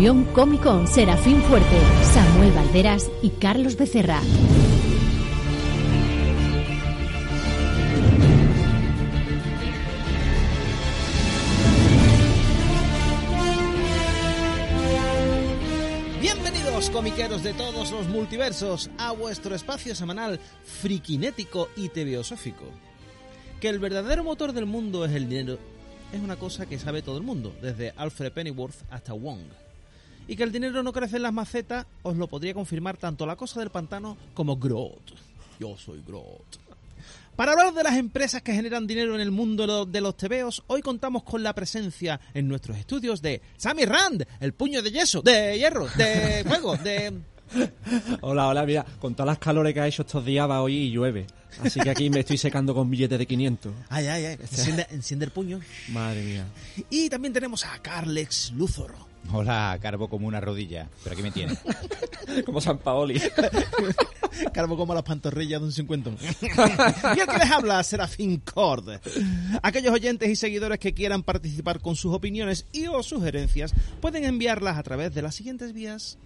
Nervión Cómico, Serafín Fuerte, Samuel Valderas y Carlos Becerra. Bienvenidos comiqueros de todos los multiversos a vuestro espacio semanal friquinético y tebeosófico. Que el verdadero motor del mundo es el dinero es una cosa que sabe todo el mundo, desde Alfred Pennyworth hasta Wong. Y que el dinero no crece en las macetas os lo podría confirmar tanto la cosa del pantano como Groot. Yo soy Groot. Para hablar de las empresas que generan dinero en el mundo de los tebeos, hoy contamos con la presencia en nuestros estudios de Sammy Rand, el puño de yeso, de hierro, de fuego, de... Hola, hola, mira, con todas las calores que ha hecho estos días va hoy y llueve. Así que aquí me estoy secando con billetes de 500. Ay, ay, ay, enciende, enciende el puño. Madre mía. Y también tenemos a Carlex Luthor. Hola, Carbo como una rodilla. Pero aquí me tiene. Como San Paoli. Carbo como las pantorrillas de un 50. y el que les habla, Serafín Cord. Aquellos oyentes y seguidores que quieran participar con sus opiniones y o sugerencias pueden enviarlas a través de las siguientes vías.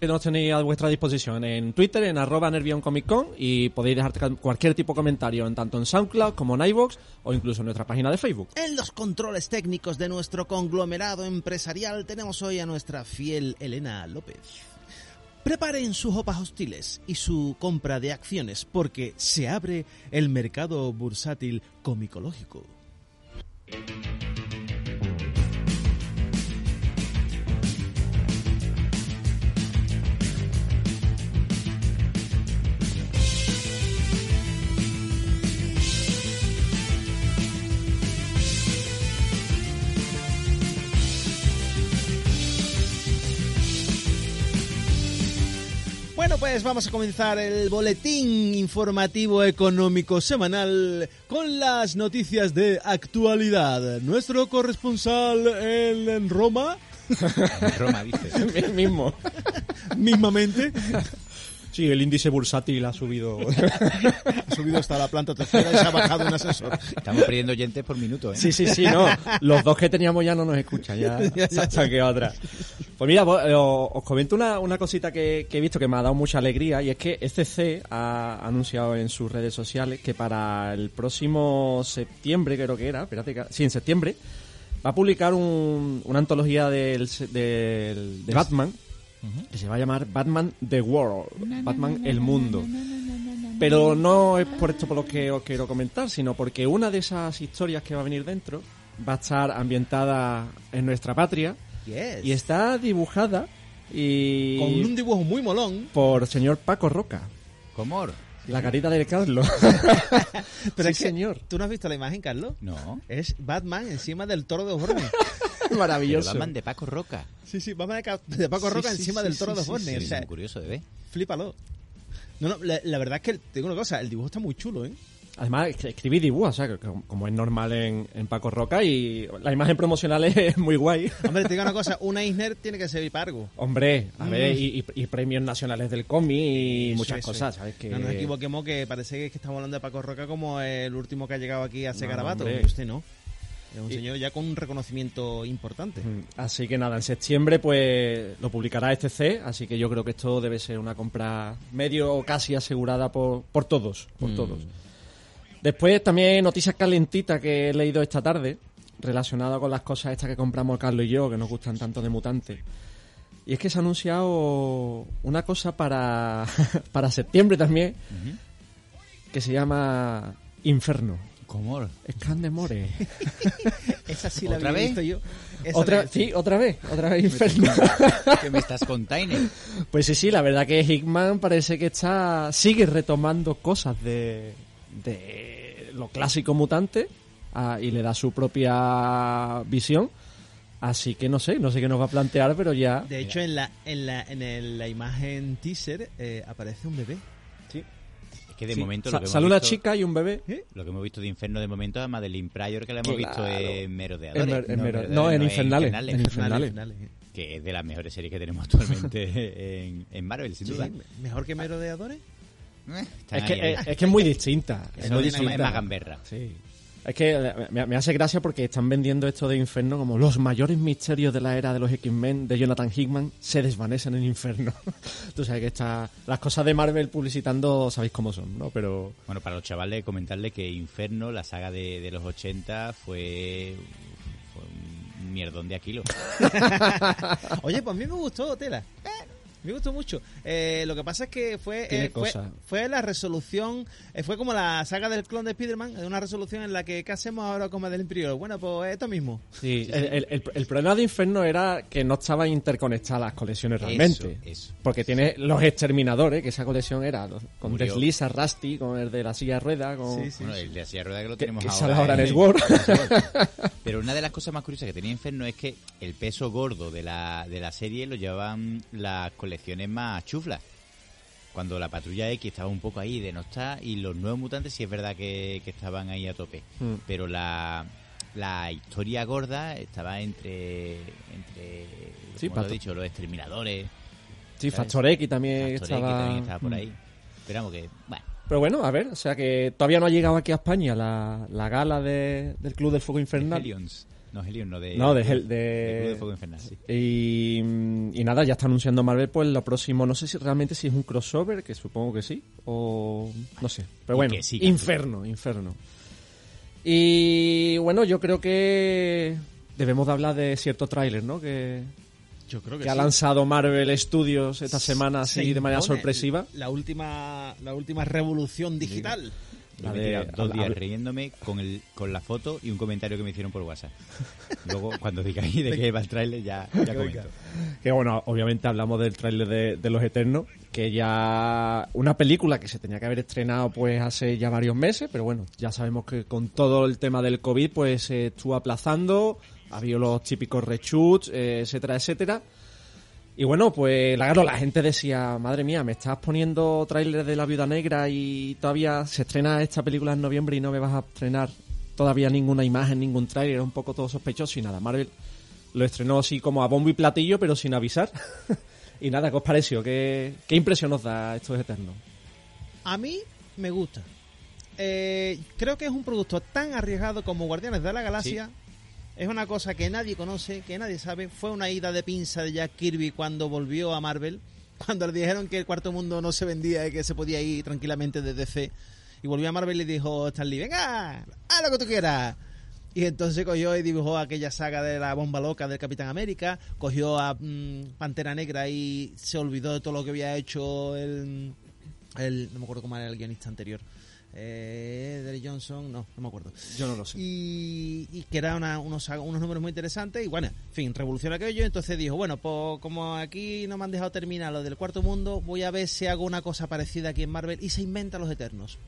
Que nos tenéis a vuestra disposición en Twitter, en arroba nervioncomiccon y podéis dejar cualquier tipo de comentario en tanto en SoundCloud como en iVoox o incluso en nuestra página de Facebook. En los controles técnicos de nuestro conglomerado empresarial tenemos hoy a nuestra fiel Elena López. Preparen sus hopas hostiles y su compra de acciones porque se abre el mercado bursátil comicológico. Bueno, pues vamos a comenzar el boletín informativo económico semanal con las noticias de actualidad. Nuestro corresponsal en, en Roma, Roma, dice. El mismo. mismamente, Sí, el índice bursátil ha subido. ha subido hasta la planta tercera y se ha bajado un asesor. Estamos perdiendo oyentes por minuto, ¿eh? Sí, sí, sí, no. Los dos que teníamos ya no nos escuchan, ya se ha saqueado otra. Pues mira, vos, eh, os comento una, una cosita que, que he visto que me ha dado mucha alegría y es que SC ha anunciado en sus redes sociales que para el próximo septiembre, creo que era, espérate, que- sí, en septiembre, va a publicar un- una antología del, del- de Batman que se va a llamar Batman The World, Batman el mundo. Pero no es por esto por lo que os quiero comentar, sino porque una de esas historias que va a venir dentro va a estar ambientada en nuestra patria Yes. y está dibujada y Con un dibujo muy molón. por señor Paco Roca, ¿Cómo? la carita del Carlos. Pero Sí, es que, señor. ¿Tú no has visto la imagen, Carlos? No. Es Batman encima del toro de Osborne. Pero Maravilloso. Batman de Paco Roca. Sí, sí, Batman de Paco Roca sí, encima sí, del sí, toro de sí, Osborne. sí, o sea, curioso de ver. flípalo. No, no, la, la verdad es que te digo una cosa, el dibujo está muy chulo, ¿eh? Además, es- escribí dibujos, o sea, que como- es normal en, en Paco Roca y la imagen promocional es muy guay. Hombre, te digo una cosa, una Eisner tiene que servir para algo. Hombre, a ver, y, y- y premios nacionales del cómic y Eso, muchas eso, cosas. ¿sabes? Que... No nos equivoquemos que parece que estamos hablando de Paco Roca como el último que ha llegado aquí a ese No, garabato. hombre. Y Usted no. Es un Y- señor ya con un reconocimiento importante. Mm, Así que nada, en septiembre pues lo publicará este C, así que yo creo que esto debe ser una compra medio o casi asegurada por, por todos, por Mm. todos. Después también noticias calentitas que he leído esta tarde, relacionadas con las cosas estas que compramos Carlos y yo, que nos gustan tanto de mutantes. Y es que se ha anunciado una cosa para, para septiembre también, que se llama Inferno. ¿Cómo? Scan de More. Esa sí la ¿Otra había vez? visto yo. Esa Otra, sí, otra vez, otra vez Inferno. ¿Qué me estás containing? Pues sí, sí, la verdad que Hickman parece que está sigue retomando cosas de, de lo clásico mutante ah, y le da su propia visión. Así que no sé, no sé qué nos va a plantear, pero ya... De hecho, en la, en la, en el- la imagen teaser eh, aparece un bebé. Que de Sí, momento sa- lo que, hemos sale una visto, chica y un bebé. lo que hemos visto de Inferno de momento es Madeline Pryor, que la hemos Claro. visto en Merodeadores. En Mer- en no, en Infernales, en Infernales. Infernales. Que es de las mejores series que tenemos actualmente en, en Marvel, sin Sí, duda. mejor que Merodeadores. Eh, Es que, es, es que es muy distinta. Es muy distinta. es más gamberra. Sí. Es que me, me hace gracia porque están vendiendo esto de Inferno como los mayores misterios de la era de los X-Men de Jonathan Hickman se desvanecen en Inferno. Tú sabes que está las cosas de Marvel publicitando, sabéis cómo son, ¿no? Pero Bueno, para los chavales, comentarle que Inferno, la saga de, de los 80, fue, fue un mierdón de Aquilo. Oye, pues a mí me gustó, Tela. Eh, me gustó mucho. Eh, lo que pasa es que fue, eh, fue, fue la resolución, eh, fue como la saga del clon de Spider-Man, una resolución en la que, ¿qué hacemos ahora como del Imperio? Bueno, pues esto mismo. Sí, el, el- el- el problema de Inferno era que no estaban interconectadas las colecciones realmente. eso. Porque tiene los exterminadores, que esa colección era con Murió. Deslisa, Rusty, con el de la silla de rueda, con... Sí, sí. Bueno, el de la silla de rueda que lo tenemos que ahora. ahora en. Sword. Pero una de las cosas más curiosas que tenía Inferno es que el peso gordo de la, de la serie lo llevaban las colecciones más chuflas. Cuando la patrulla X estaba un poco ahí de no estar y los nuevos mutantes sí es verdad que, que estaban ahí a tope. Mm. Pero la, la historia gorda estaba entre, entre Sí, como lo he Pato- dicho, los exterminadores. Sí, ¿sabes? Factor X también Factor X estaba... también estaba por Mm. ahí. Esperamos que, bueno, Pero bueno, a ver, o sea que todavía no ha llegado aquí a España la, la gala de- del Club del Fuego Infernal. Helions. No, Helion, no de... No, de Hel- de de- Club de Fuego Infernal, sí. Y, y nada, ya está anunciando Marvel, pues lo próximo, no sé si realmente si es un crossover, que supongo que sí, o no sé. Pero Y bueno, que siga. Inferno, Inferno. Y bueno, yo creo que debemos de hablar de cierto tráiler, ¿no? Que, Yo creo que ha lanzado Marvel Studios esta semana así Se de manera sorpresiva. La última, la última revolución digital. Yo me he de- tirado dos días riéndome con, el, con la foto y un comentario que me hicieron por WhatsApp. Luego, cuando digáis de qué va el tráiler, ya, ya comento. Que bueno, obviamente hablamos del tráiler de, de Los Eternos, que ya una película que se tenía que haber estrenado pues hace ya varios meses, pero bueno, ya sabemos que con todo el tema del COVID pues se estuvo aplazando, ha habido los típicos reshoots, eh, etcétera, etcétera. Y bueno, pues claro, la gente decía, madre mía, me estás poniendo tráiler de La Viuda Negra y todavía se estrena esta película en noviembre y no me vas a estrenar todavía ninguna imagen, ningún tráiler, era un poco todo sospechoso y nada, Marvel lo estrenó así como a bombo y platillo, pero sin avisar. y nada, ¿qué os pareció? ¿Qué, qué impresión os da estos Eternos? A mí me gusta. Eh, creo que es un producto tan arriesgado como Guardianes de la Galaxia. Es una cosa que nadie conoce, que nadie sabe. Fue una ida de pinza de Jack Kirby cuando volvió a Marvel. Cuando le dijeron que el cuarto mundo no se vendía y que se podía ir tranquilamente de DC. Y volvió a Marvel y dijo a Stan Lee, venga, haz lo que tú quieras. Y entonces cogió y dibujó aquella saga de la bomba loca del Capitán América, cogió a mm, Pantera Negra y se olvidó de todo lo que había hecho el, el no me acuerdo cómo era el guionista anterior. Eh, Derek Johnson, no, no me acuerdo. Yo no lo sé. Y, y que era una- unos, unos números muy interesantes y bueno, en fin, revolucionó aquello, entonces dijo, bueno, pues como aquí no me han dejado terminar lo del cuarto mundo, voy a ver si hago una cosa parecida aquí en Marvel y se inventa los Eternos.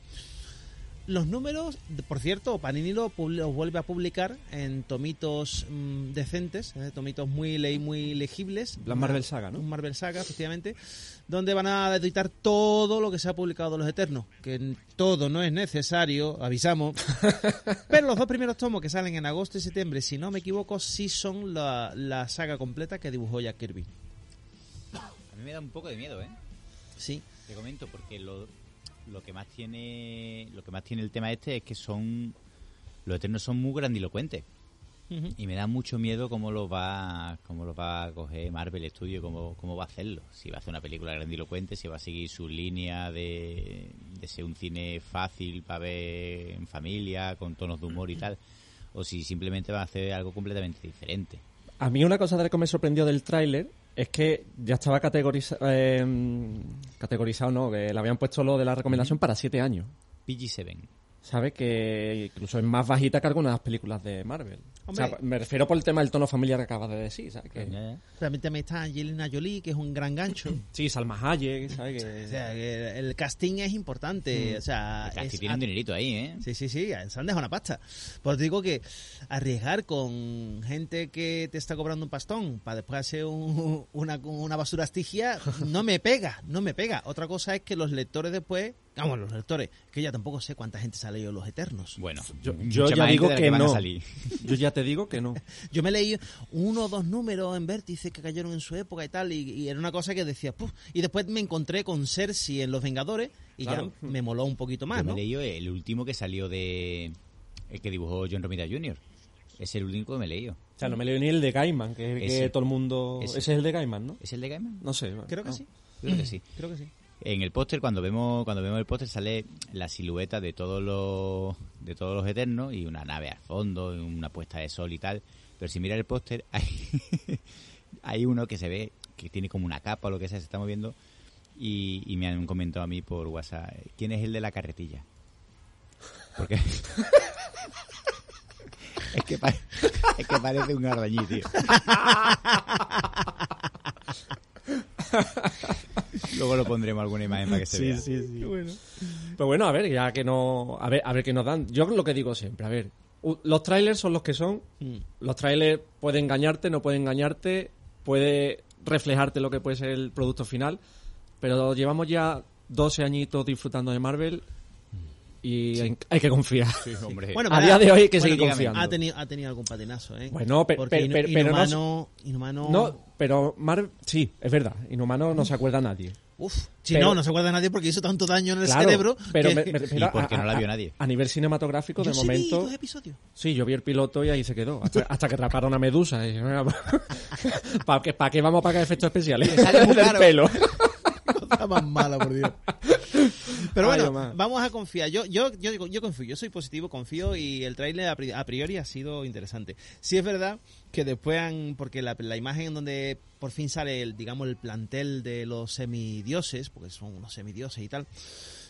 Los números, por cierto, Panini lo los vuelve a publicar en tomitos mm, decentes, eh, tomitos muy le- muy legibles. La Marvel Saga, ¿no? Un Marvel Saga, efectivamente, donde van a editar todo lo que se ha publicado de los Eternos, que todo no es necesario, avisamos. Pero los dos primeros tomos que salen en agosto y septiembre, si no me equivoco, sí son la, la saga completa que dibujó Jack Kirby. A mí me da un poco de miedo, ¿eh? Sí. Te comento porque lo, lo que más tiene lo que más tiene el tema este es que son los eternos son muy grandilocuentes. Y me da mucho miedo cómo lo va cómo lo va a coger Marvel Studio cómo, cómo va a hacerlo. Si va a hacer una película grandilocuente si va a seguir su línea de, de ser un cine fácil para ver en familia con tonos de humor y tal o si simplemente va a hacer algo completamente diferente. A mí una cosa de la que me sorprendió del tráiler es que ya estaba categoriza- eh, categorizado, ¿no? Que le habían puesto lo de la recomendación para siete años. PG-7 ¿Sabe? Que incluso es más bajita que algunas películas de Marvel. O sea, me refiero por el tema del tono familiar que acabas de decir, ¿sabes? Que-. También, también está Angelina Jolie, que es un gran gancho. Sí, Salma Hayek, ¿sabes? O Que... sea, que el casting es importante. O sea, es tiene un dinerito ahí, ¿eh? Sí, sí, sí, se han dejado una pasta. Pues digo que arriesgar con gente que te está cobrando un pastón para después hacer un- una, una basura estigia no me pega, no me pega. Otra cosa es que los lectores después, vamos, los lectores, que ya tampoco sé cuánta gente se ha leído Los Eternos. Bueno, Yo, yo ya digo que, a no. Yo ya te digo que no. Yo me leí uno o dos números en vértice que cayeron en su época y tal, y, y era una cosa que decía, "Puf", y después me encontré con Cersei en Los Vengadores y Claro. ya me moló un poquito más, Yo me ¿no? he leído el último que salió de El que dibujó John Romita Jr. Es el único que me he leído. O sea, no me leo ni el de Gaiman, que es el que todo el mundo... Ese. Ese. es el de Gaiman, ¿no? ¿Es el de Gaiman? No sé. Creo que no. sí. Creo que sí. Creo que sí. En el póster, cuando vemos cuando vemos el póster, sale la silueta de todos los de todos los eternos y una nave al fondo, una puesta de sol y tal. Pero si miras el póster, hay, hay uno que se ve que tiene como una capa o lo que sea, se está moviendo. Y, me han comentado a mí por WhatsApp, ¿quién es el de la carretilla? Porque... es, que es que parece un ardañí, tío. Luego lo pondremos alguna imagen para que se Sí, vea. sí, sí. Pero bueno, a ver, ya que no... A ver, a ver qué nos dan. Yo lo que digo siempre, a ver. Los trailers son los que son. Mm. Los trailers pueden engañarte, no pueden engañarte. Puede reflejarte lo que puede ser el producto final. Pero llevamos ya 12 añitos disfrutando de Marvel. Y hay, hay que confiar. hombre. A día de hoy hay que seguir dígame, confiando. Ha tenido, ha tenido algún patinazo, ¿eh? Bueno, pe- Porque pe- Inu- pe- pero no- Inhumano, Inhumano... No, pero Marvel... Sí, es verdad. Inhumano no se acuerda nadie. Uf, si Pero- no, no se acuerda nadie porque hizo tanto daño en el Claro, cerebro. pero que- me- me refiero Y porque a- no la a- vio nadie. A nivel cinematográfico, Yo de sí vi momento... dos episodios. Sí, yo vi el piloto y ahí se quedó. Hasta, hasta que atraparon a Medusa. ¿Para qué, pa' qué vamos a pagar efectos especiales? sale muy Del caro. pelo. Cosa más mala, por Dios. Pero bueno, vamos a confiar. Yo, yo, yo, digo, yo confío, yo soy positivo, confío y el tráiler a pri- a priori ha sido interesante. Sí es verdad que después han, porque la, la imagen en donde por fin sale el, digamos, el plantel de los semidioses, porque son unos semidioses y tal,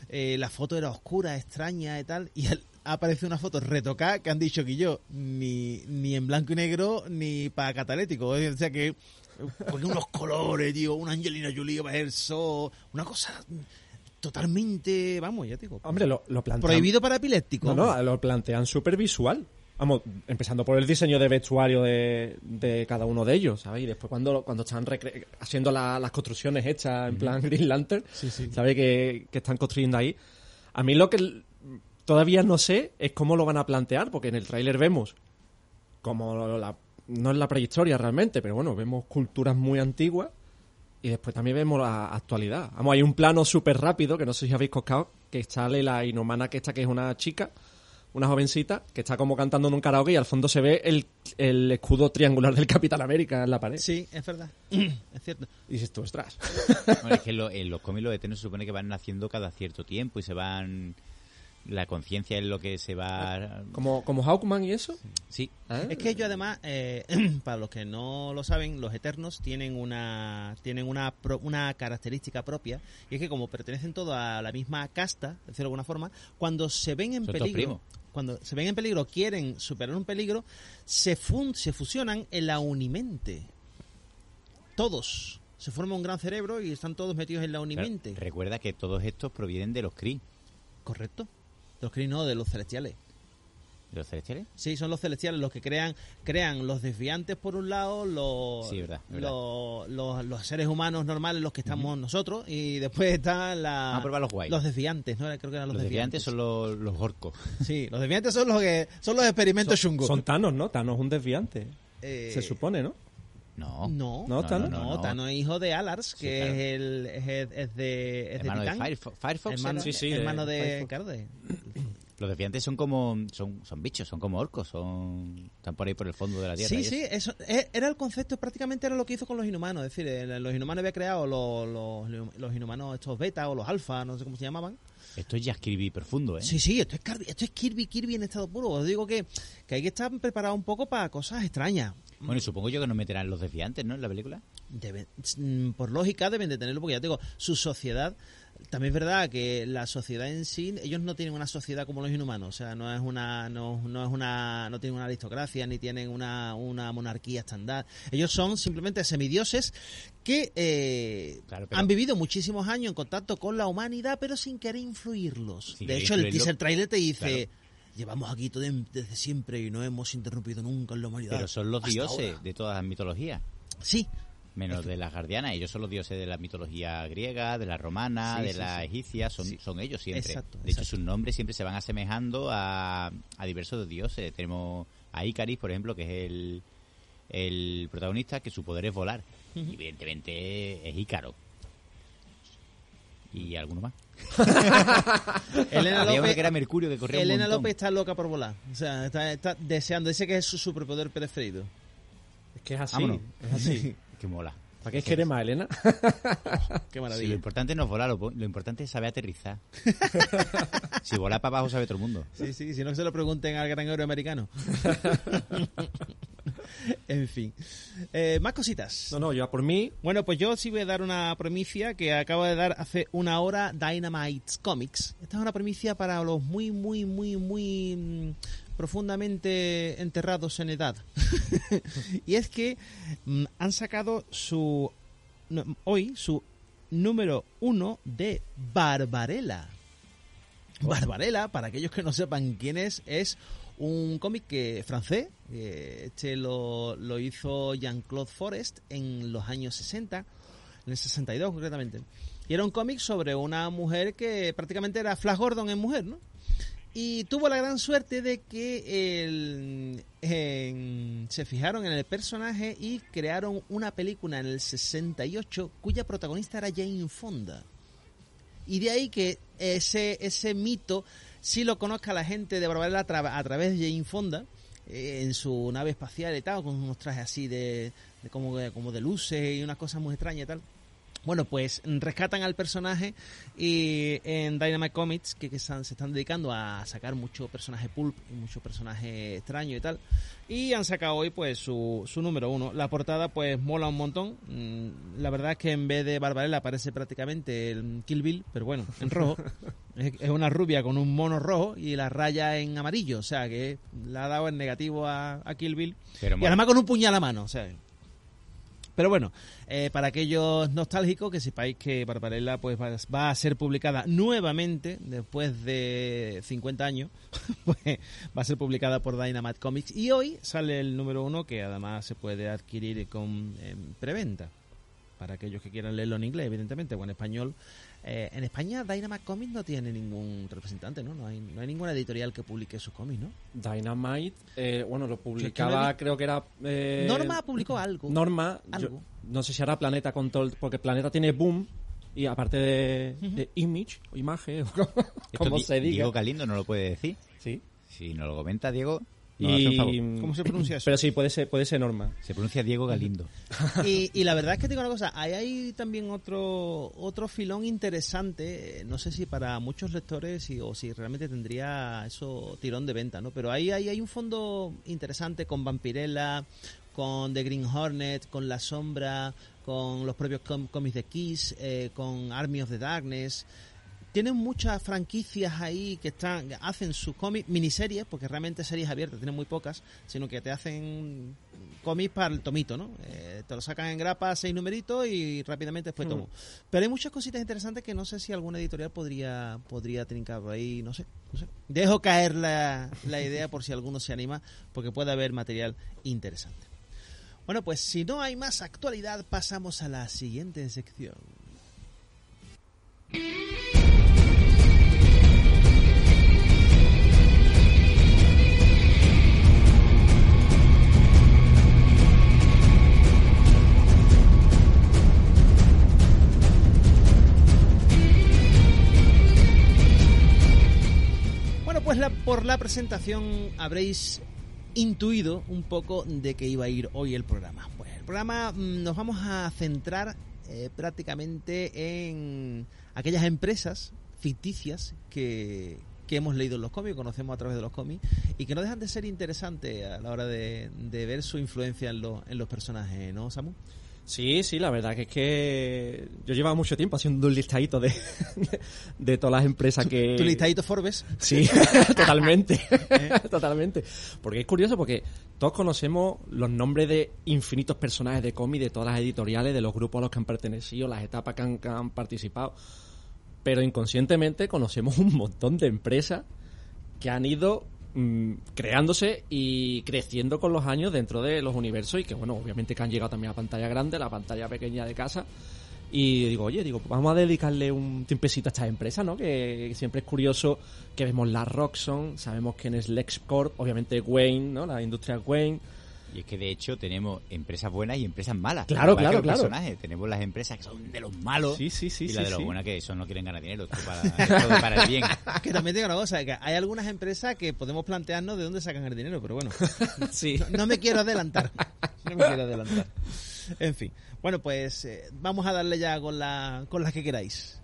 eh, la foto era oscura, extraña y tal, y el- ha aparecido una foto retocada que han dicho que yo ni, ni en blanco y negro ni para catalético. O sea que porque unos colores, tío, una Angelina Jolie verso, una cosa totalmente, vamos, ya te digo, Hombre, lo, lo plantean... prohibido para epilépticos. No, no, lo plantean súper visual. Vamos, empezando por el diseño de vestuario de, de cada uno de ellos, ¿sabes? Y después cuando, cuando están recre- haciendo la- las construcciones hechas en plan Green Lantern, ¿sabes? Que, que están construyendo ahí. A mí lo que todavía no sé es cómo lo van a plantear, porque en el tráiler vemos como la, no es la prehistoria realmente, pero bueno, vemos culturas muy antiguas y después también vemos la actualidad. Vamos, hay un plano súper rápido, que no sé si habéis coscado, que sale la inhumana que esta que es una chica, una jovencita, que está como cantando en un karaoke y al fondo se ve el, el escudo triangular del Capitán América en la pared. Sí, es verdad. es cierto. Y dices tú, ostras. Bueno, es que en, lo- en los cómics los eternos se supone que van naciendo cada cierto tiempo y se van... La conciencia es lo que se va... Como, como Hawkman y eso. Sí, ¿eh? Es que ellos además, eh, para los que no lo saben, los Eternos tienen una tienen una pro- una característica propia y es que como pertenecen todos a la misma casta, de decirlo de alguna forma, cuando se ven en Son peligro, cuando se ven en peligro, quieren superar un peligro, se fun- se fusionan en la unimente. Todos se forma un gran cerebro y están todos metidos en la Claro, unimente. recuerda que todos estos provienen de los Kree, Correcto. De los Kree no, de los celestiales. de los celestiales. Sí, son los celestiales los que crean crean los desviantes por un lado, los, Sí, verdad, verdad. los, los- los seres humanos normales, los que estamos nosotros, y después están la, Vamos a probar los guays. los desviantes, ¿no? Creo que eran los, Los desviantes son los, los orcos. Sí, los desviantes son los que son los experimentos chungos. Son Thanos, ¿no? Thanos es un desviante. Eh, Se supone, ¿no? No. No, No, Thanos. no, Thanos es hijo de Alars, que Sí, claro. es el es, es de es Hermano de de Titán. Firefo- Firefox. hermano? Sí, sí, de hermano de, de- Los desviantes son como son, son bichos, son como orcos, son están por ahí por el fondo de la tierra. Sí, sí, eso. eso eh, era el concepto, prácticamente era lo que hizo con los inhumanos. Es decir, los inhumanos había creado los, los, los inhumanos estos beta o los alfa, no sé cómo se llamaban. Esto es Jack Kirby profundo, ¿eh? Sí, sí, esto es, Kirby, esto es Kirby, Kirby en estado puro. Os digo que, que hay que estar preparado un poco para cosas extrañas. Bueno, y supongo yo que nos meterán los desviantes, ¿no? En la película. Deben- mm, por lógica deben de tenerlo, porque ya te digo, su sociedad, también es verdad que la sociedad en sí, ellos no tienen una sociedad como los inhumanos, o sea, no es una, no, no es una, no tienen una aristocracia, ni tienen una, una monarquía estándar. Ellos son simplemente semidioses que eh, Claro, han vivido muchísimos años en contacto con la humanidad, pero sin querer influirlos. Sin de hecho, el teaser trailer te dice... Claro. Llevamos aquí todo desde siempre y no hemos interrumpido nunca en la humanidad. Pero son los dioses ahora. de todas las mitologías. Sí, Menos de las guardianas, ellos son los dioses de la mitología griega, de la romana, Sí, de sí, la sí. egipcia, son, Sí. son ellos siempre. Exacto, de hecho, sus nombres siempre se van asemejando a, a diversos dioses. Tenemos a Icaris, por ejemplo, que es el, el protagonista, que su poder es volar. Y evidentemente es Ícaro. y alguno más. Elena Había López, que era Mercurio que corría un Elena. López está loca por volar. O sea, está, está deseando. Dice que es su superpoder preferido. Es que es así. Vámonos. Es así. Que mola. ¿Para qué quieres más, Elena? Qué Sí, lo maravilla. importante no es volar, lo, po- lo importante es saber aterrizar. si volar para abajo sabe todo el mundo. Sí, sí, si no que se lo pregunten al gran euroamericano. en fin. Eh, más cositas. No, no, yo por mí, Bueno, pues yo sí voy a dar una primicia que acaba de dar hace una hora Dynamite Comics. Esta es una primicia para los muy, muy, muy, muy mm, profundamente enterrados en edad. y es que mm, han sacado su no, hoy su número uno de Barbarella. Barbarella, para aquellos que no sepan quién es, es un cómic que francés. eh, Este lo, lo hizo Jean-Claude Forest en los años 60, en el 62 concretamente. Y era un cómic sobre una mujer que prácticamente era Flash Gordon en mujer, ¿no? Y tuvo la gran suerte de que el- se fijaron en el personaje y crearon una película en el 68 cuya protagonista era Jane Fonda. Y de ahí que ese, ese mito sí lo conozca la gente de Barbarella a, tra- a través de Jane Fonda, eh, en su nave espacial y tal, con unos trajes así de, de como, como de luces y unas cosas muy extrañas y tal. Bueno, pues rescatan al personaje y en Dynamite Comics, que, que están- se están dedicando a sacar mucho personaje pulp y mucho personaje extraño y tal. Y han sacado hoy pues su, su número uno. La portada pues mola un montón. Mm, La verdad es que en vez de Barbarella aparece prácticamente el Kill Bill, pero bueno, en rojo. es, es una rubia con un mono rojo y la raya en amarillo. O sea que le ha dado el negativo a, a Kill Bill. Pero Y además con un puñal a mano, o sea. Pero bueno, eh, para aquellos nostálgicos que sepáis que Barbarella pues va, a ser publicada nuevamente después de 50 años, pues va a ser publicada por Dynamite Comics y hoy sale el número uno que además se puede adquirir con em, preventa para aquellos que quieran leerlo en inglés, evidentemente, o en español. Eh, en España Dynamite Comics no tiene ningún representante, ¿no? No hay, no hay ninguna editorial que publique sus cómics, ¿no? Dynamite, eh, bueno, lo publicaba, creo que era... eh, Norma publicó algo. Norma, yo- Algo. no sé si hará Planeta con todo, el- porque Planeta tiene Boom, y aparte de, de Image, o Imagen, o como, se diga. Diego Galindo no lo puede decir. sí. Si nos lo comenta Diego, Y, ¿Cómo se pronuncia eso? Pero sí, puede ser, puede ser Norma. Se pronuncia Diego Galindo. y, y la verdad es que te digo una cosa, ahí hay también otro otro filón interesante, no sé si para muchos lectores y- o si realmente tendría eso tirón de venta, ¿no? Pero ahí, ahí hay un fondo interesante con Vampirella, con The Green Hornet, con La Sombra, con los propios com- cómics de Kiss, eh, con Army of the Darkness. Tienen muchas franquicias ahí que están hacen sus cómics, miniseries, porque realmente series abiertas tienen muy pocas, sino que te hacen cómics para el tomito, ¿no? Eh, te lo sacan en grapa, seis numeritos y rápidamente después tomo. Pero hay muchas cositas interesantes que no sé si alguna editorial podría podría trincar por ahí, no sé, no sé. Dejo caer la, la idea por si alguno se anima, porque puede haber material interesante. Bueno, pues si no hay más actualidad, pasamos a la siguiente sección. Por la presentación habréis intuido un poco de qué iba a ir hoy el programa. Pues el programa mm, nos vamos a centrar eh, prácticamente en aquellas empresas ficticias que, que hemos leído en los cómics, conocemos a través de los cómics, y que no dejan de ser interesantes a la hora de, ver su influencia en, los en los personajes, ¿no, Samu? Sí, sí, la verdad que es que yo llevaba mucho tiempo haciendo un listadito de, de, de todas las empresas que... Tu listadito Forbes. Sí, totalmente. totalmente. Porque es curioso porque todos conocemos los nombres de infinitos personajes de cómic, de todas las editoriales, de los grupos a los que han pertenecido, las etapas que han, que han participado. Pero inconscientemente conocemos un montón de empresas que han ido mm, creándose y creciendo con los años dentro de los universos y que, bueno, obviamente que han llegado también a pantalla grande, la pantalla pequeña de casa. Y digo, oye, digo, vamos a dedicarle un tiempecito a estas empresas, ¿no? Que siempre es curioso que vemos la Roxxon, sabemos quién es LexCorp, obviamente Wayne, ¿no? La industria Wayne. Y es que de hecho tenemos empresas buenas y empresas malas. Claro, que claro, los claro. personajes. Tenemos las empresas que son de los malos Sí, sí, sí, y sí, las de los buenas que eso no quieren ganar dinero. Esto para, esto para el bien. Que también tengo una cosa, que hay algunas empresas que podemos plantearnos de dónde sacan el dinero, pero bueno, Sí. no, no me quiero adelantar. No me quiero adelantar. En fin, bueno, pues eh, vamos a darle ya con, la, con las que queráis.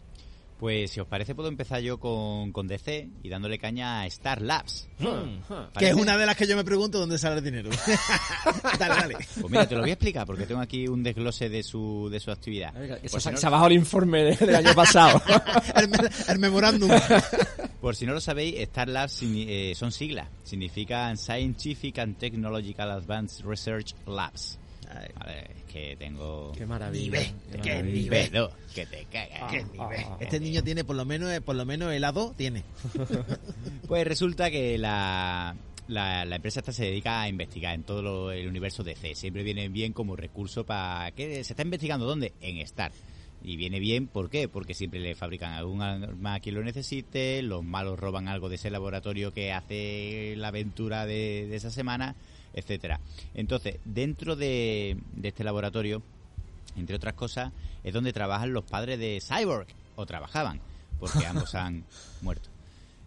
Pues si os parece puedo empezar yo con, con DC y dándole caña a Star Labs. Que es una de las que yo me pregunto dónde sale el dinero. dale, dale. Pues mira, te lo voy a explicar porque tengo aquí un desglose de su, de su actividad. Se, si, no, se ha bajado el informe de- del año pasado. El, me- el memorándum. por si no lo sabéis, Star Labs signi- eh, son siglas. Significan Scientific and Technological Advanced Research Labs. Ay, Vale, es que tengo... Qué maravilla. Nivel, qué qué maravilla. nivel. Pedo, que te cagas. qué nivel. ah, Este niño tiene por lo menos, por lo menos helado, tiene. Pues resulta que la, la, la empresa esta se dedica a investigar en todo lo- el universo DC. Siempre viene bien como recurso para... que ¿Se está investigando dónde? En Star. Y viene bien, ¿por qué? Porque siempre le fabrican algún arma a quien lo necesite, los malos roban algo de ese laboratorio que hace la aventura de, de esa semana, etcétera. Entonces, dentro de, de este laboratorio, entre otras cosas, es donde trabajan los padres de Cyborg, o trabajaban, porque ambos han muerto.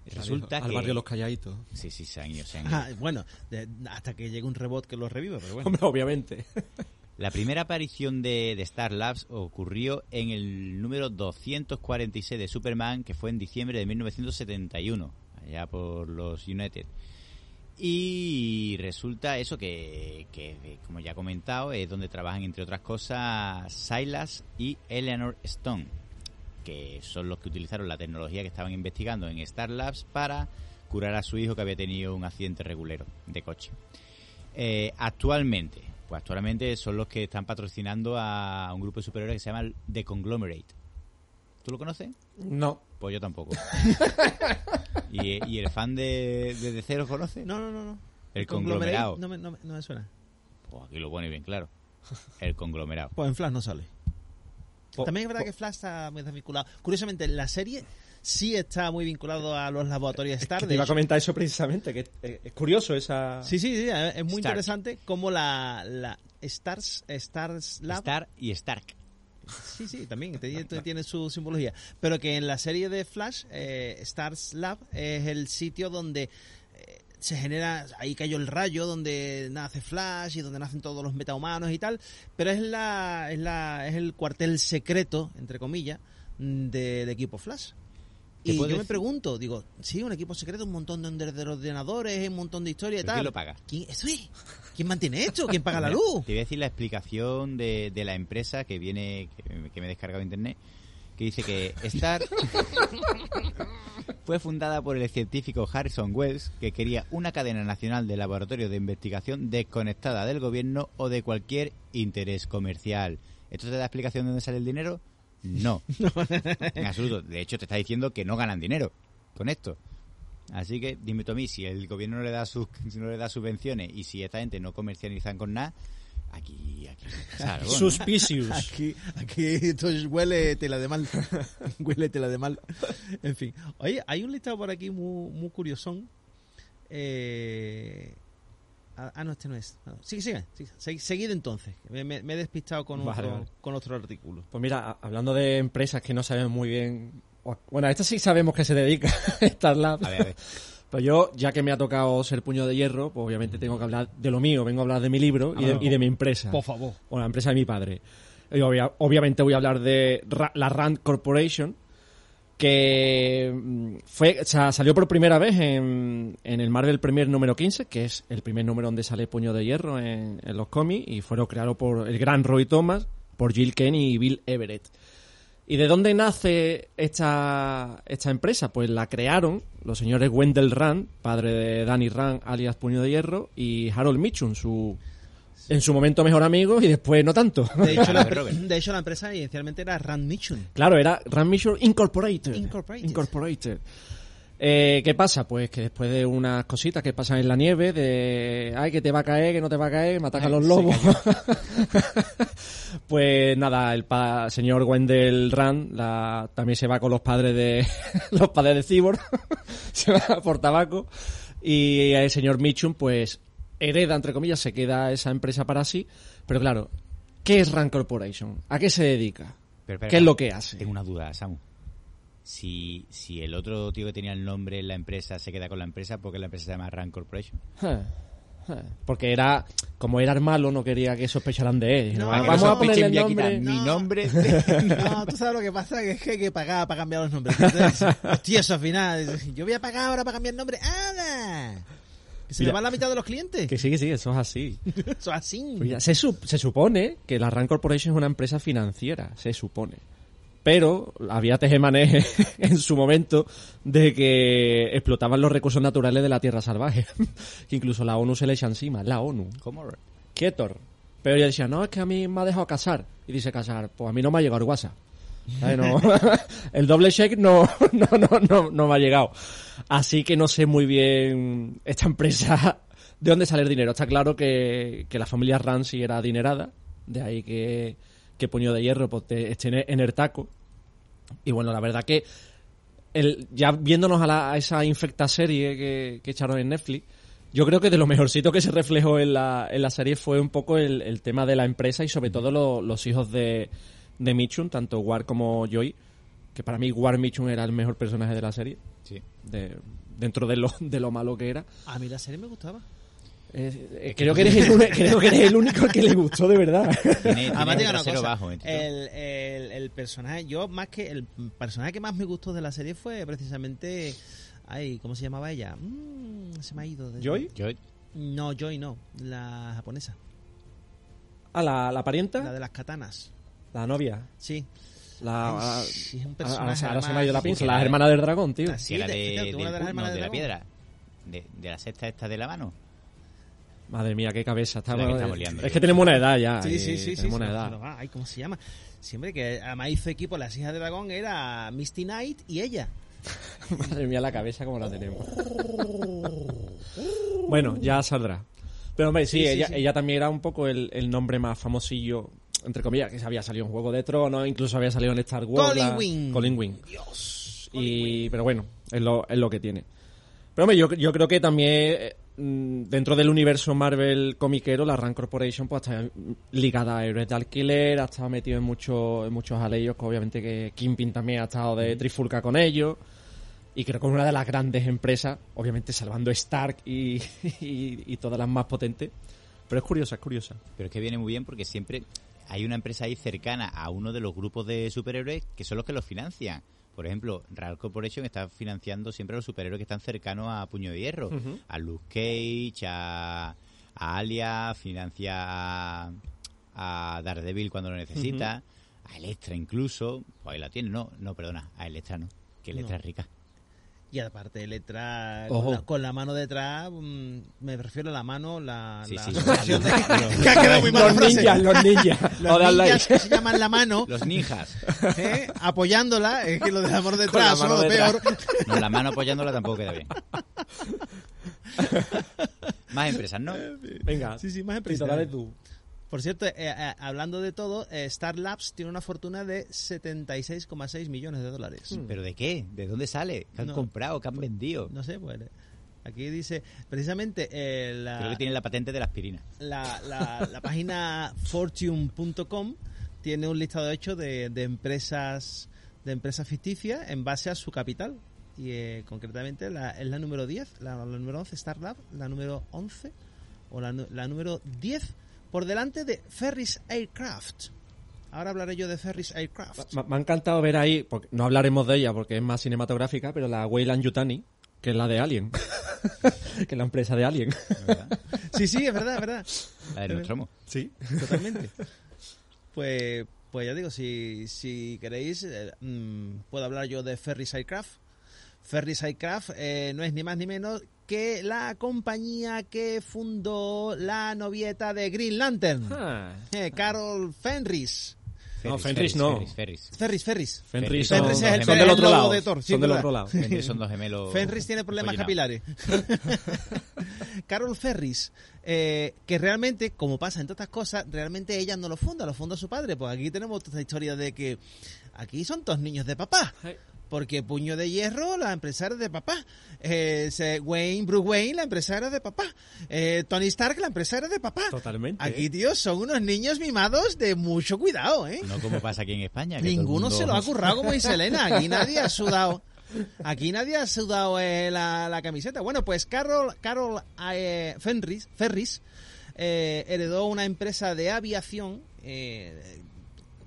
Resulta Al que... barrio Los Calladitos. Sí, sí, se han ido, se han ido. Ah, bueno, de- hasta que llegue un robot que lo reviva, pero bueno. Hombre, obviamente. La primera aparición de, de Star Labs ocurrió en el número 246 de Superman, que fue en diciembre de 1971, allá por los United. Y resulta eso que, que, como ya he comentado, es donde trabajan, entre otras cosas, Silas y Eleanor Stone, que son los que utilizaron la tecnología que estaban investigando en Star Labs para curar a su hijo que había tenido un accidente regulero de coche. Eh, actualmente, pues actualmente son los que están patrocinando a un grupo de superhéroes que se llama The Conglomerate. ¿Tú lo conoces? No. Pues yo tampoco. ¿Y, y el fan de, de DC lo conoce? No, no, no. no. El conglomerado. No me, no, me, no me suena. Pues aquí lo pone bien claro. El conglomerado. Pues en Flash no sale. Po- También es verdad po- que Flash está muy desvinculado. Curiosamente, la serie sí está muy vinculado a los laboratorios Star. Que de te iba a comentar eso precisamente, que es, es curioso esa... Sí, sí, sí, es es muy Stark. interesante como la, la Stars, Stars Lab Star y Stark. Sí, sí, también tiene, tiene su simbología. Pero que en la serie de Flash, eh, Stars Lab es el sitio donde eh, se genera, ahí cayó el rayo, donde nace Flash y donde nacen todos los metahumanos y tal. Pero es la, es la, es el cuartel secreto, entre comillas, del equipo Flash. ¿Te Y yo me pregunto, digo, sí, un equipo secreto, un montón de de ordenadores, un montón de historia y ¿Pero tal. quién lo paga? ¿Quién, eso es. ¿Quién mantiene esto? ¿Quién paga la luz? Te voy a decir la explicación de, de la empresa que viene, que, que me he descargado de internet, que dice que Star fue fundada por el científico Harrison Wells, que quería una cadena nacional de laboratorios de investigación desconectada del gobierno o de cualquier interés comercial. ¿Esto te da explicación de dónde sale el dinero? No, en absoluto. De hecho, te está diciendo que no ganan dinero con esto. Así que dime tú a mí, si el gobierno no le da sus, no le da subvenciones y si esta gente no comercializan con nada, aquí, aquí ¿no? Suspicious. Aquí, aquí esto huele tela de mal. huele tela de mal. En fin. Oye, hay un listado por aquí muy, muy curiosón. Eh... Ah, ah, no, este no es. Ah, no. Sigue, sigue. sigue. Segui- Seguid entonces. Me, me- me he despistado con, Vale, otro, vale. con otro artículo. Pues mira, hablando de empresas que no sabemos muy bien... Bueno, a esta sí sabemos que se dedica a Star Lab. A ver, a ver. Pero yo, ya que me ha tocado ser puño de hierro, pues obviamente tengo que hablar de lo mío. Vengo a hablar de mi libro y de, y de mi empresa. Por favor. o la empresa de mi padre. Y obvia- obviamente voy a hablar de Ra- la Rand Corporation, que mm, fue, o sea, salió por primera vez en, en el Marvel Premier número 15, que es el primer número donde sale Puño de Hierro en, en los cómics, y fueron creados por el gran Roy Thomas, por Jill Kenny y Bill Everett. ¿Y de dónde nace esta, esta empresa? Pues la crearon los señores Wendell Rand, padre de Danny Rand, alias Puño de Hierro, y Harold Mitchum, su, en su momento mejor amigo y después no tanto. De hecho, la, de Robert. de hecho, la empresa inicialmente era Rand Mitchum. Claro, era Rand Incorporated. Incorporated. Incorporated. Eh, ¿Qué pasa? Pues que después de unas cositas que pasan en la nieve, de ay que te va a caer, que no te va a caer, me atacan los lobos. pues nada, el pa- señor Wendell Rand la, también se va con los padres de los padres de Cyborg, se va por tabaco y el señor Mitchum pues hereda, entre comillas, se queda esa empresa para sí. Pero claro, ¿qué es Rand Corporation? ¿A qué se dedica? Pero, ¿Qué es lo que hace? Tengo una duda, Samu. Si, si el otro tío que tenía el nombre en la empresa se queda con la empresa, ¿por qué la empresa se llama Rand Corporation? Eh, eh, Porque era, como era el malo, no quería que sospecharan de él. No, "Ah, que vamos a ponerle el nombre. mi No. nombre. No, tú sabes lo que pasa, que es que hay que pagar para cambiar los nombres. Entonces, hostia, eso al final. Yo voy a pagar ahora para cambiar el nombre. ¡Anda! Que se Mira. va la mitad de los clientes. Que sí, que sí, eso es así. Eso así. Mira, se, sup- se supone que la Rand Corporation es una empresa financiera, se supone. Pero había tejemaneje en su momento de que explotaban los recursos naturales de la tierra salvaje. que incluso la ONU se le echa encima, la ONU. ¿Cómo? Quietor. Pero ella decía, no, es que a mí me ha dejado casar. Y dice casar, pues a mí no me ha llegado el WhatsApp. El doble check no, no, no, no, no me ha llegado. Así que no sé muy bien esta empresa de dónde sale el dinero. Está claro que, que la familia Ramsey era adinerada. De ahí que, que Puño de Hierro pues, te- esté en- el taco. Y bueno, la verdad que el, ya viéndonos a, la- a esa infecta serie que, que echaron en Netflix, yo creo que de lo mejorcito que se reflejó en la, en la serie fue un poco el, el tema de la empresa y sobre todo lo- los hijos de, de Mitchum, tanto War como Joy, que para mí War Mitchum era el mejor personaje de la serie, Sí. de, dentro de lo, de lo malo que era. A mí la serie me gustaba. Eh, creo, que eres el, creo que eres el único al que le gustó de verdad. Tiene, Además, tiene una cosa. bajo, ¿eh, el, el, el personaje, yo más que el personaje que más me gustó de la serie fue precisamente. Ay, ¿cómo se llamaba ella? Mm, se me ha ido. de- ¿Joy? Yo, No, Joy no. La japonesa. ¿A la, la parienta? La de las katanas. La novia. Sí. La, sí, es un ahora, personaje. ahora se me ha ido la pinza, que la la- hermana del dragón, tío. Ah, sí, era de- de, de- de una de las del- hermanas no, de de la dragón. piedra. De, de la sexta esta de la mano. Madre mía, qué cabeza. La que Estamos, estamos liando, es que tenemos una edad ya. Sí, y sí, sí, sí. Tenemos una edad. va. Ay, ¿cómo se llama? Siempre que además hizo equipo las hijas de dragón era Misty Knight y ella. Madre mía, la cabeza como la tenemos. bueno, ya saldrá. Pero hombre, sí, Sí, sí, ella, sí. ella también era un poco el, el nombre más famosillo, entre comillas, que se había salido en Juego de Tronos, incluso había salido en Star Wars. Colin la- Wing. Colin Wing. Dios. Y, pero bueno, es lo, es lo que tiene. Pero hombre, yo, yo creo que también eh, dentro del universo Marvel comiquero, la Rand Corporation pues está ligada a héroes de alquiler, ha estado metido en, muchos en muchos aleos, que obviamente que Kingpin también ha estado de trifulca con ellos. Y creo que es una de las grandes empresas, obviamente salvando Stark y, y, y todas las más potentes. Pero es curiosa, es curiosa. Pero es que viene muy bien porque siempre hay una empresa ahí cercana a uno de los grupos de superhéroes que son los que los financian. Por ejemplo, Real Corporation está financiando siempre a los superhéroes que están cercanos a Puño de Hierro. A Luke Cage, a, a Alia, financia a, a Daredevil cuando lo necesita, a Electra incluso. Pues ahí la tiene, no, no, perdona, a Electra no, que Electra No. es rica. Y aparte, letra con la, con la mano detrás, mm, me refiero a la mano, la, Sí, la sí. asociación de- que ha quedado muy mal Los frase. ninjas, los ninjas. Los ninjas like. que se llaman la mano, Los ninjas. ¿eh? apoyándola, es que lo de la mano Con la detrás mano lo peor. No, la mano apoyándola tampoco queda bien. Más empresas, ¿no? Venga, Sí, sí, más empresas. dale tú. Por cierto, eh, eh, hablando de todo, eh, Star Labs tiene una fortuna de 76,6 millones de dólares. ¿Pero de qué? ¿De dónde sale? ¿Qué han No. comprado? ¿Qué han vendido? No sé, pues aquí dice, precisamente, eh, la, Creo que tienen la patente de la aspirina. la, la- la página fortune.com tiene un listado hecho de, de empresas de empresas ficticias en base a su capital. Y eh, concretamente la, es la número 10, la, la número 11 Starlab, la número 11 o la, la número 10 por delante de Ferris Aircraft. Ahora hablaré yo de Ferris Aircraft. Me, me ha encantado ver ahí, porque no hablaremos de ella porque es más cinematográfica, pero la Weyland Yutani, que es la de Alien. que es la empresa de Alien. Sí, sí, es verdad, es verdad. La de Nostromo. Sí. Totalmente. Pues, pues ya digo, si, si queréis, eh, mm, puedo hablar yo de Ferris Aircraft. Ferris Aircraft eh, no es ni más ni menos que la compañía que fundó la novieta de Green Lantern, Ah. eh, Carol Fenris. No, Fenris no. Ferris, Ferris. Ferris, Ferris. Fenris Fenris son, es el- son el del otro lado. de Thor, son del otro lado. Fenris son dos gemelos. Fenris tiene problemas capilares. Carol Ferris, eh, que realmente, como pasa en todas estas cosas, realmente ella no lo funda, lo funda su padre. Pues aquí tenemos toda esta historia de que aquí son todos niños de papá. Porque Puño de Hierro, la empresa era de papá. Eh, Wayne, Bruce Wayne, la empresa era de papá. Eh, Tony Stark, la empresa era de papá. Totalmente. Aquí, tío, son unos niños mimados de mucho cuidado, ¿eh? No como pasa aquí en España. que Ninguno mundo- se lo ha currado como dice Elena. Aquí nadie ha sudado. Aquí nadie ha sudado eh, la, la camiseta. Bueno, pues Carol, Carol eh, Fenris, Ferris eh, heredó una empresa de aviación.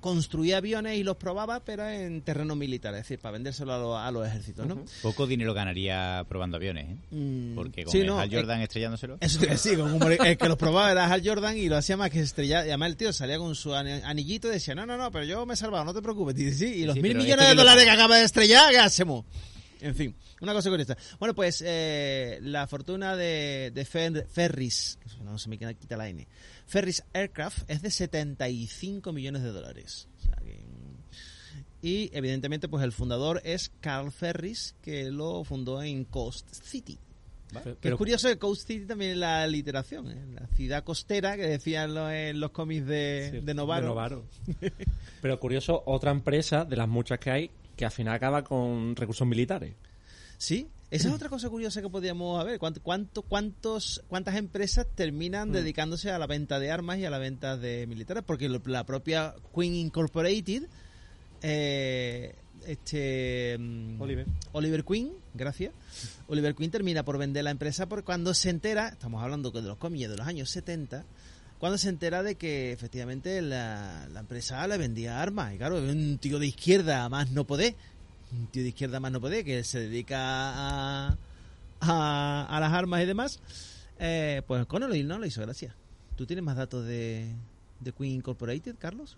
Eh, construía aviones y los probaba, pero en terreno militar, es decir, para vendérselo a, los- a los ejércitos, ¿no? Poco dinero ganaría probando aviones, ¿eh? Mm, Porque con sí, el no, Hal eh, Jordan estrellándoselo. Eso a decir, con humor- el que los probaba era Hal Jordan y lo hacía más que estrellar. Y además el tío salía con su ani- anillito y decía, no, no, no, pero yo me he salvado, no te preocupes. Y, sí, los Sí, mil pero millones este de que lo dólares que acaba de estrellar, ¿qué hacemos? En fin, una cosa curiosa. Bueno, pues eh, la fortuna de, de Fer- Ferris, no se me quita quita la N, Ferris Aircraft es de 75 millones de dólares. O sea que, y evidentemente pues el fundador es Carl Ferris, que lo fundó en Coast City. Que Pero- es curioso que Coast City también es la literación, ¿eh? la ciudad costera que decían los, en los cómics de, Sí, de Novaro. Novaro. Pero curioso, otra empresa de las muchas que hay que al final acaba con recursos militares. Sí, esa es otra cosa curiosa que podríamos ver. ¿Cuánto, cuánto, cuántos, ¿Cuántas empresas terminan dedicándose a la venta de armas y a la venta de militares? Porque lo- la propia Queen Incorporated, eh, este mm, Oliver. Oliver Queen, gracias. Oliver Queen termina por vender la empresa porque cuando se entera, estamos hablando de los cómics de los años 70, cuando se entera de que efectivamente la, la empresa le vendía armas. Y claro, un tío de izquierda más no poder, un tío de izquierda más no poder, que se dedica a, a, a las armas y demás, eh, pues Connolly no le hizo gracia. ¿Tú tienes más datos de, de Queen Incorporated, Carlos?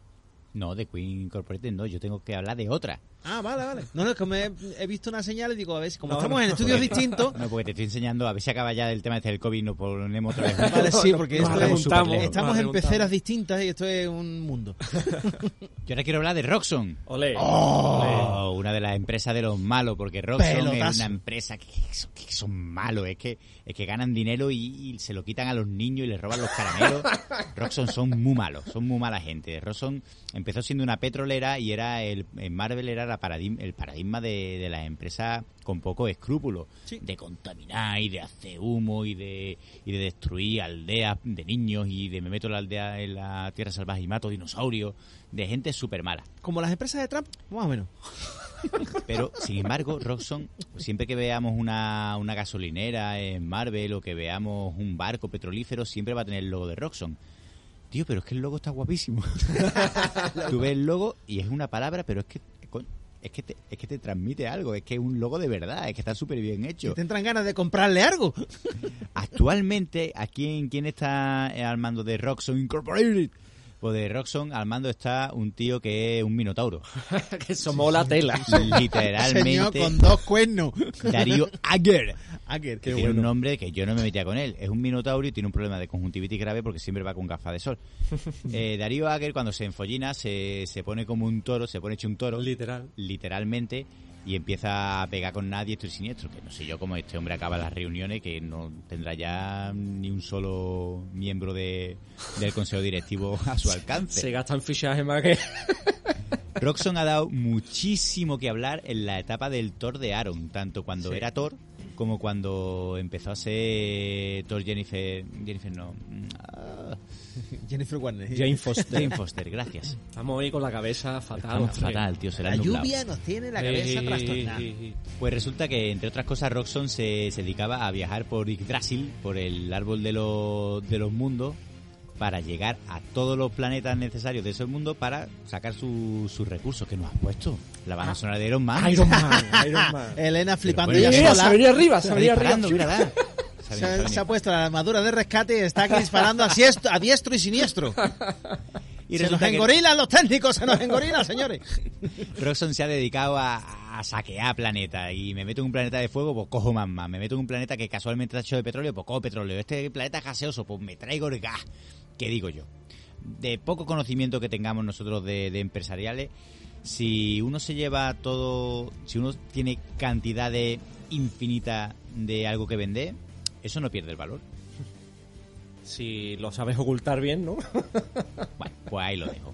No, de Queen Incorporated no, yo tengo que hablar de otra. Ah, vale, vale. No, no, es que me he, he visto una señal y digo, a ver, si como No, estamos no. en estudios distintos, No, porque te estoy enseñando, a ver si acaba ya el tema este del COVID, nos ponemos otra vez. Vale, sí, porque esto es, estamos en peceras distintas y esto es un mundo. Yo ahora quiero hablar de Roxxon. Ole. Oh, una de las empresas de los malos, porque Roxxon Pelotazo. es una empresa que, son, que son malos, es que, es que ganan dinero y, y se lo quitan a los niños y les roban los caramelos. Roxxon son muy malos, son muy mala gente. Roxxon empezó siendo una petrolera y era el, en Marvel era la paradigma, el paradigma de, de las empresas con poco escrúpulos, Sí. de contaminar y de hacer humo y de, y de destruir aldeas de niños y de me meto en la aldea en la tierra salvaje y mato dinosaurios, de gente súper mala. Como las empresas de Trump, más o menos. Pero, sin embargo, Roxxon, siempre que veamos una, una gasolinera en Marvel o que veamos un barco petrolífero, siempre va a tener el logo de Roxxon. Tío, pero es que el logo está guapísimo. Tú ves el logo y es una palabra, pero es que es que te, es que te transmite algo, es que es un logo de verdad, es que está súper bien hecho. te entran ganas de comprarle algo. Actualmente, ¿a quién, quién está al mando de Roxxon Incorporated? Pues de Roxxon al mando está un tío que es un minotauro. que somos la tela. Señor Literalmente, con dos cuernos. Darío Ager. Acker. que tiene un nombre que yo no me metía con él. Es un minotauro y tiene un problema de conjuntivitis grave porque siempre va con gafas de sol. Eh, Darío Ager, cuando se enfollina, se, se pone como un toro, se pone hecho un toro, Literal. literalmente, y empieza a pegar con nadie esto y siniestro. Que no sé yo cómo este hombre acaba las reuniones, que no tendrá ya ni un solo miembro de, del consejo directivo a su alcance. Se gastan fichajes más que... Roxxon ha dado muchísimo que hablar en la etapa del Thor de Aaron, tanto cuando era Thor como cuando empezó a ser Thor Jennifer. Jennifer no. Ah, Jennifer Warner. Jane Foster. Jane Foster, gracias. Estamos ahí con la cabeza fatal. Estamos fatal, tío, será La nublado. lluvia nos tiene la cabeza Eh, trastornada. eh, eh. Pues resulta que, entre otras cosas, Roxxon se, se dedicaba a viajar por Yggdrasil, por el árbol de, los de los mundos, para llegar a todos los planetas necesarios de ese mundo para sacar su- sus recursos que nos ha puesto. La banda sonora de Iron Man. Iron Man, Iron Man. Elena flipando bueno, ya mira, Mira, sola. se venía arriba, se venía arriba. mírala. Se ha Se, se puesto la armadura de rescate y está aquí disparando a, siestro- a diestro y siniestro. Y se nos resulta que engorilan los técnicos, se nos engorilan, señores. Roxxon se ha dedicado a, a saquear planetas y me meto en un planeta de fuego, pues cojo más más. Me meto en un planeta que casualmente está hecho de petróleo, pues cojo petróleo. Este planeta es gaseoso, pues me traigo el gas. ¿Qué digo yo? De poco conocimiento que tengamos nosotros de, de empresariales, si uno se lleva todo, si uno tiene cantidades infinitas de algo que vender, eso no pierde el valor. Si lo sabes ocultar bien, ¿no? Bueno, pues ahí lo dejo.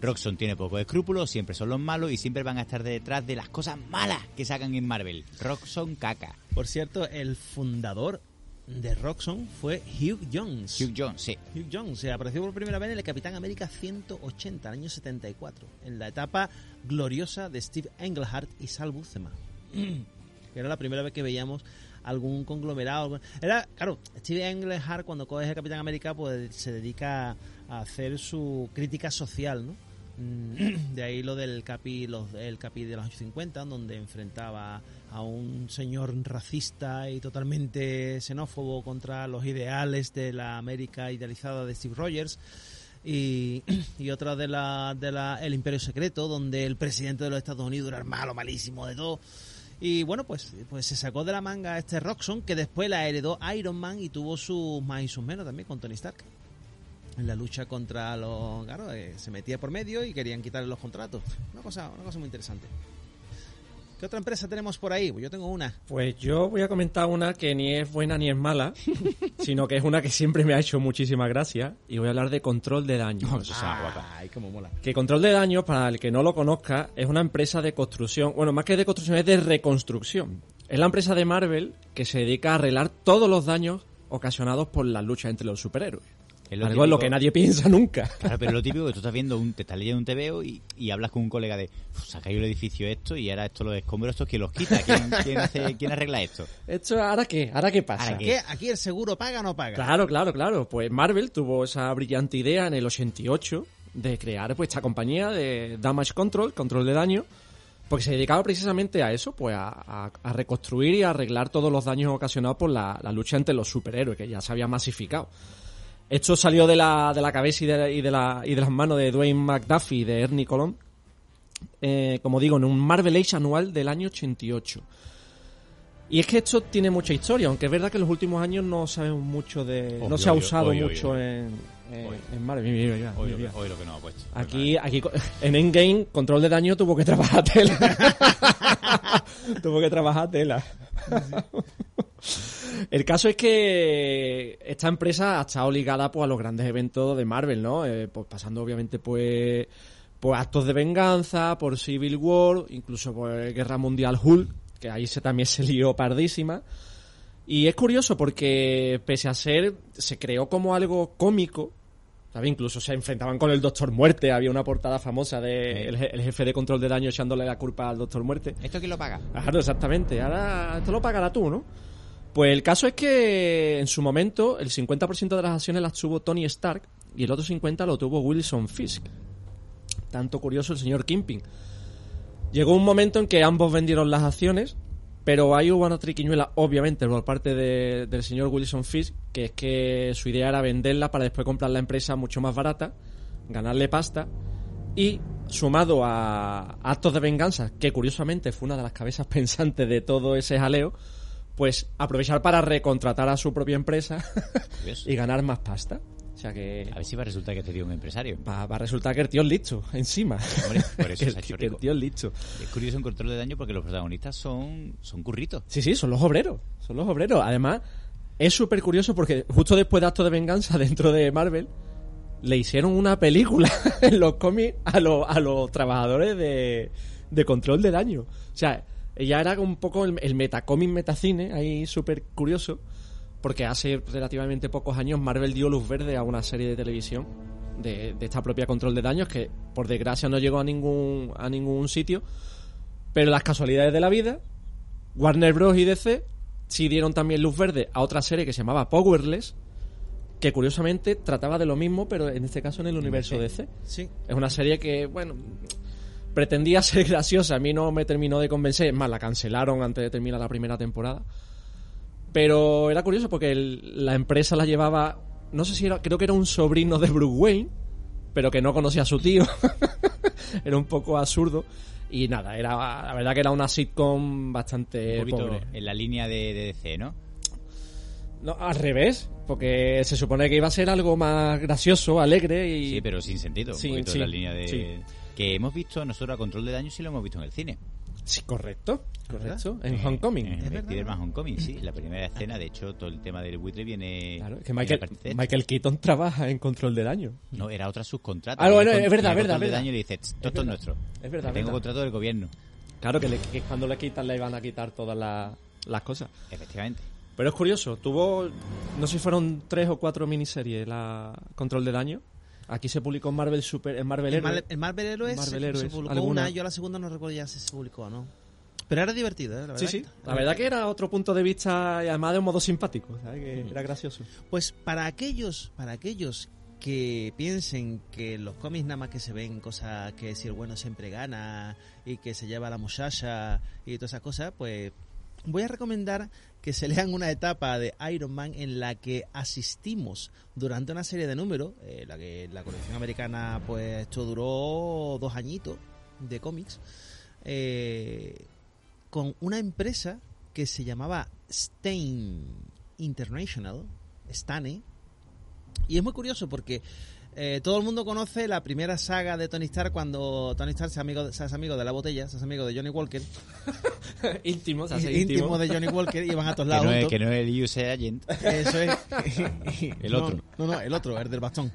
Roxxon tiene pocos escrúpulos, siempre son los malos y siempre van a estar detrás de las cosas malas que sacan en Marvel. Roxxon caca. Por cierto, el fundador de Roxxon fue Hugh Jones. Hugh Jones, sí. Hugh Jones se apareció por primera vez en el Capitán América 180, el año 74, en la etapa gloriosa de Steve Englehart y Sal Buscema. que era la primera vez que veíamos algún conglomerado. Era, claro, Steve Englehart cuando coge el Capitán América pues se dedica a hacer su crítica social, ¿no? Mm, De ahí lo del capi, los, el capi de los años 50, donde enfrentaba a un señor racista y totalmente xenófobo contra los ideales de la América idealizada de Steve Rogers. Y, y otra de la, de la El Imperio Secreto, donde el presidente de los Estados Unidos era el malo, malísimo de todo. Y bueno, pues, pues se sacó de la manga este Roxxon, que después la heredó Iron Man y tuvo sus más y sus menos también con Tony Stark. En la lucha contra los... Claro, eh, se metía por medio y querían quitarle los contratos. Una cosa, una cosa muy interesante. ¿Qué otra empresa tenemos por ahí? Pues yo tengo una. Pues yo voy a comentar una que ni es buena ni es mala, sino que es una que siempre me ha hecho muchísima gracia y voy a hablar de control de daños. Ay, cómo mola. Que Control de Daños, para el que no lo conozca, es una empresa de construcción, bueno, más que de construcción, es de reconstrucción. Es la empresa de Marvel que se dedica a arreglar todos los daños ocasionados por las luchas entre los superhéroes. Lo Algo en lo que nadie piensa nunca. Claro, pero lo típico que tú estás viendo, un, te estás leyendo un TVO y, y hablas con un colega de, "Uf, se ha caído el edificio esto y ahora esto los escombros estos, ¿quién los quita? ¿Quién, quién hace, quién arregla esto? ¿Esto ahora qué? ¿Ahora qué pasa? ¿Ahora qué? ¿Qué? ¿Aquí el seguro paga o no paga? Claro, claro, claro. Pues Marvel tuvo esa brillante idea en el 88 de crear pues esta compañía de Damage Control, control de daño, porque se dedicaba precisamente a eso, pues a, a- a reconstruir y a arreglar todos los daños ocasionados por la, la lucha entre los superhéroes, que ya se había masificado. Esto salió de la, de la cabeza y de, y de la- y de las manos de Dwayne McDuffie y de Ernie Colón, eh, como digo, en un Marvel Age anual del año 88. Y es que esto tiene mucha historia, aunque es verdad que en los últimos años no sabemos mucho de... no se ha usado obvio, mucho obvio. en, en, Marvel. Mira, mira, mira, mira. hoy lo que nos ha puesto. Aquí, aquí en Endgame, control de daño tuvo que trabajar tela. tuvo que trabajar tela. El caso es que esta empresa ha estado ligada pues, a los grandes eventos de Marvel, ¿no? Eh, pues pasando obviamente pues, pues actos de venganza, por Civil War, incluso por Guerra Mundial Hulk, que ahí se también se lió pardísima. Y es curioso porque pese a ser, se creó como algo cómico, ¿sabes? Incluso se enfrentaban con el Doctor Muerte, había una portada famosa de el, je- el jefe de control de daño echándole la culpa al Doctor Muerte. ¿Esto quién lo paga? Claro, exactamente. Ahora esto lo pagará tú, ¿no? Pues el caso es que en su momento el 50% de las acciones las tuvo Tony Stark y el otro 50% lo tuvo Wilson Fisk. Tanto curioso el señor Kimping. Llegó un momento en que ambos vendieron las acciones, pero ahí hubo una triquiñuela, obviamente, por parte de- del señor Wilson Fisk, que es que su idea era venderla para después comprar la empresa mucho más barata, ganarle pasta y sumado a actos de venganza, que curiosamente fue una de las cabezas pensantes de todo ese jaleo, pues aprovechar para recontratar a su propia empresa y ganar más pasta. O sea que A ver si va a resultar que este tío es un empresario. va, va a resultar que el tío es listo, encima. Hombre, por eso que, se ha hecho que el tío es listo. Es curioso en control de daño porque los protagonistas son, son curritos. Sí, sí, son los obreros. Son los obreros. Además, es súper curioso porque justo después de Acto de Venganza dentro de Marvel, le hicieron una película en los cómics a, los- a los trabajadores de, de control de daño. O sea, ella era un poco el, el metacómic metacine, ahí súper curioso, porque hace relativamente pocos años Marvel dio luz verde a una serie de televisión de, de esta propia control de daños que por desgracia no llegó a ningún, a ningún sitio, pero las casualidades de la vida Warner Bros. y DC sí dieron también luz verde a otra serie que se llamaba Powerless, que curiosamente trataba de lo mismo, pero en este caso en el universo DC. Sí. Es una serie que, bueno, pretendía ser graciosa, a mí no me terminó de convencer, es más, la cancelaron antes de terminar la primera temporada. Pero era curioso porque el- la empresa la llevaba, no sé si era, creo que era un sobrino de Bruce Wayne, pero que no conocía a su tío. era un poco absurdo. Y nada, era la verdad que era una sitcom bastante un poquito pobre. en la línea de, de DC, ¿no? No, al revés, porque se supone que iba a ser algo más gracioso, alegre y... Sí, pero sin sentido. Sí, un poquito sí, en la línea de... sí. Que hemos visto nosotros a control de daño sí lo hemos visto en el cine. Sí, correcto, correcto. ¿Verdad? En Homecoming. En verdad, Spider-Man. Homecoming, sí. La primera escena, de hecho, todo el tema del buitre viene... Claro, es que Michael. Michael Keaton trabaja en control de daño. No, era otra subcontrata. Ah, bueno, es verdad, viene verdad, control de daño y le dice, "Tss, todo esto es verdad. nuestro. Es verdad, Tengo verdad. contrato del gobierno. Claro que, le- que cuando le quitan le van a quitar todas la- las cosas. Efectivamente. Pero es curioso, tuvo, no sé si fueron tres o cuatro miniseries la Control de Daño. Aquí se publicó en Marvel Super, en Marvel El. Mar- el Marvel Heroes, Marvel se- Heroes, se publicó ¿alguna? una, yo la segunda no recuerdo ya si se publicó o no. Pero era divertido, ¿eh? La Sí, verdad. sí. La verdad que era otro punto de vista y además de un modo simpático, ¿sabes? Que era gracioso. Pues para aquellos, para aquellos que piensen que los cómics nada más que se ven cosas que si el bueno siempre gana y que se lleva la muchacha y todas esas cosas, pues voy a recomendar que se lean una etapa de Iron Man en la que asistimos durante una serie de números, eh, la que la colección americana pues esto duró dos añitos de cómics, eh, con una empresa que se llamaba Stain International, Stane, y es muy curioso porque eh, todo el mundo conoce la primera saga de Tony Stark cuando Tony Stark se, amigo, se hace amigo de la botella, se hace amigo de Johnny Walker, íntimo, se hace íntimo. íntimo. de Johnny Walker y van a todos Que lados no, es, que no es el USA Agent. Eso es. El otro. No, no, el otro, el del bastón.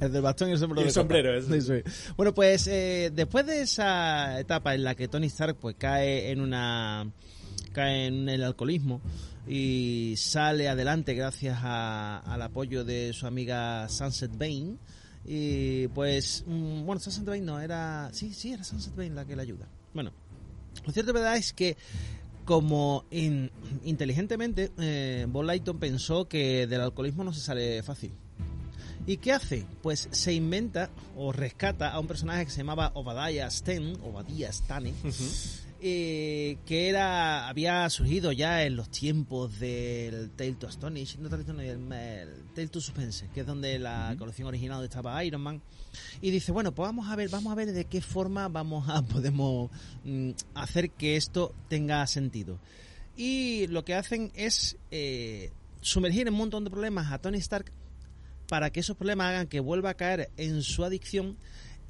el del bastón y el sombrero. Y el sombrero, eso. es. Bueno, pues eh, después de esa etapa en la que Tony Stark pues cae en una cae en el alcoholismo y sale adelante gracias a- al apoyo de su amiga Sunset Bane y pues mm, bueno Sunset Bane no era sí sí era Sunset Bane la que le ayuda bueno lo cierto verdad es que como in- inteligentemente eh, Bob Lighton pensó que del alcoholismo no se sale fácil. ¿Y qué hace? Pues se inventa o rescata a un personaje que se llamaba Obadiah Stane, Obadiah Stane, eh, que era había surgido ya en los tiempos del Tale to Astonish, no Tale to Astonish, el, el Tale to Suspense, que es donde la colección original estaba Iron Man. Y dice, bueno, pues vamos a ver, vamos a ver de qué forma vamos a podemos mm, hacer que esto tenga sentido. Y lo que hacen es eh, sumergir en un montón de problemas a Tony Stark para que esos problemas hagan que vuelva a caer en su adicción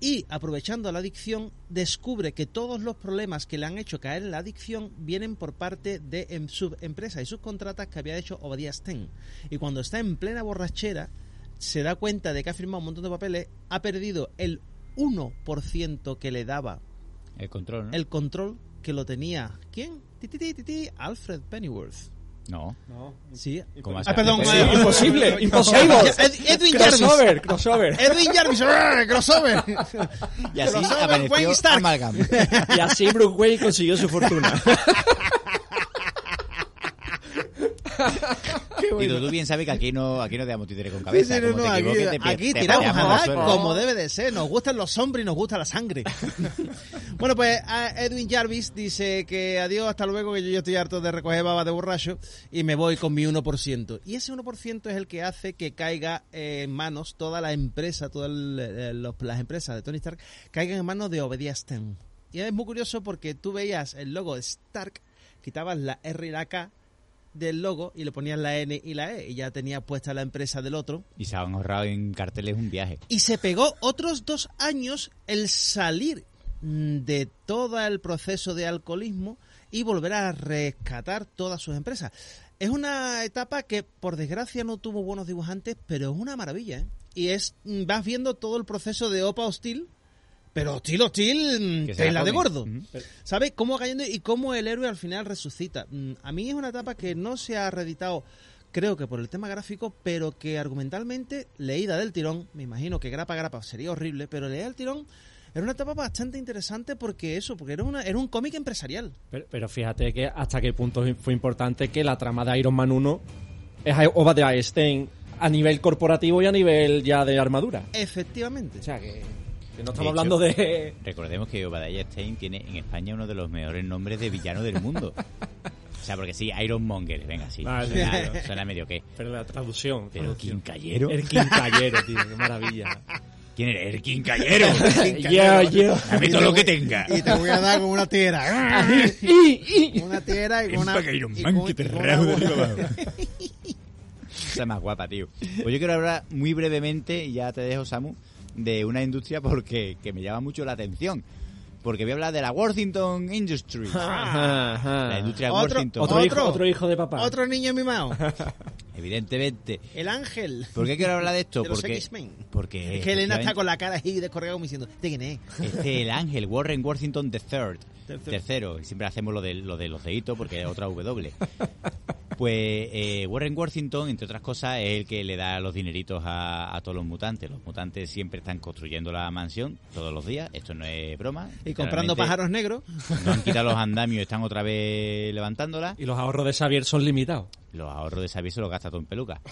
y aprovechando la adicción descubre que todos los problemas que le han hecho caer en la adicción vienen por parte de em- subempresas y subcontratas que había hecho Obadiah Stane. Y cuando está en plena borrachera se da cuenta de que ha firmado un montón de papeles, ha perdido el 1% que le daba El control, ¿no? el control que lo tenía. ¿Quién? Alfred Pennyworth. No. No. Sí. ¿Cómo Ah, perdón, Sí, eh, imposible, imposible. Ed- Edwin Jarvis. crossover, crossover. Edwin Jarvis, ¡ah! crossover. Y así Crossover, apareció Wayne Stark. Amalgam. Y así Bruce Wayne consiguió su fortuna. Y tú, tú bien sabes que aquí no, aquí no damos títeres con cabeza. sí, no, Como no, te aquí, te, te tiramos a dar como debe de ser. Nos gustan los hombres y nos gusta la sangre. bueno, pues Edwin Jarvis dice que adiós, hasta luego, que yo, yo estoy harto de recoger baba de borracho y me voy con mi 1%. Y ese 1% es el que hace que caiga en manos toda la empresa, todas las empresas de Tony Stark, caigan en manos de Obadiah Stane. Y es muy curioso porque tú veías el logo de Stark, quitabas la R y la K del logo y le ponías la N y la E y ya tenía puesta la empresa del otro Y se han ahorrado en carteles un viaje. y se pegó otros dos años el salir de todo el proceso de alcoholismo y volver a rescatar todas sus empresas. Es una etapa que por desgracia no tuvo buenos dibujantes, pero es una maravilla. ¿eh? Y es mm, vas viendo todo el proceso de Opa Hostil, pero Hostil, Hostil, mm, tela de gordo. Ujú. ¿Sabes? Cómo va cayendo y cómo el héroe al final resucita. Mm, A mí es una etapa que no se ha reeditado, creo que por el tema gráfico, pero que argumentalmente, leída del tirón, me imagino que grapa grapa sería horrible, pero leída del tirón era una etapa bastante interesante porque eso, porque era, una, era un cómic empresarial. Pero, pero fíjate que hasta qué punto fue importante que la trama de Iron Man 1 es Obadiah Stane a nivel corporativo y a nivel ya de armadura. Efectivamente. O sea que, que no De estamos hecho, hablando de... Recordemos que Obadiah Stein tiene en España uno de los mejores nombres de villano del mundo. O sea, porque sí, Iron Monger, venga, sí. Vale. Suena, suena medio qué. Pero la traducción. Pero. Quincallero. El quincallero, tío, qué maravilla. ¿Quién eres? El Quincallero. Yo, yo. Dame todo lo que tenga. Y te voy a dar con una tierra. Una tierra y con una... Que Iron y Man, con- que te y con arriba abajo. Esa es más guapa, tío. Pues yo quiero hablar muy brevemente, y ya te dejo, Samu, de una industria porque que me llama mucho la atención. porque voy a hablar de la Worthington Industries. La industria Otro- Worthington. Otro, Otro. hijo, otro hijo de papá. Otro niño mimado. Evidentemente. El ángel. ¿Por qué quiero hablar de esto? De porque, porque Es que Elena está con la cara así descorregada como diciendo, ¿de quién es? Este el ángel, Warren Worthington III. Tercero. Tercero. Siempre hacemos lo de, lo de los deditos porque es otra W. Pues eh, Warren Worthington, entre otras cosas, es el que le da los dineritos a, a todos los mutantes. Los mutantes siempre están construyendo la mansión todos los días. Esto no es broma. Y comprando pájaros negros. No han quitado los andamios, están otra vez levantándola. Y los ahorros de Xavier son limitados. Los ahorros de Xavier se los gasta todo en peluca.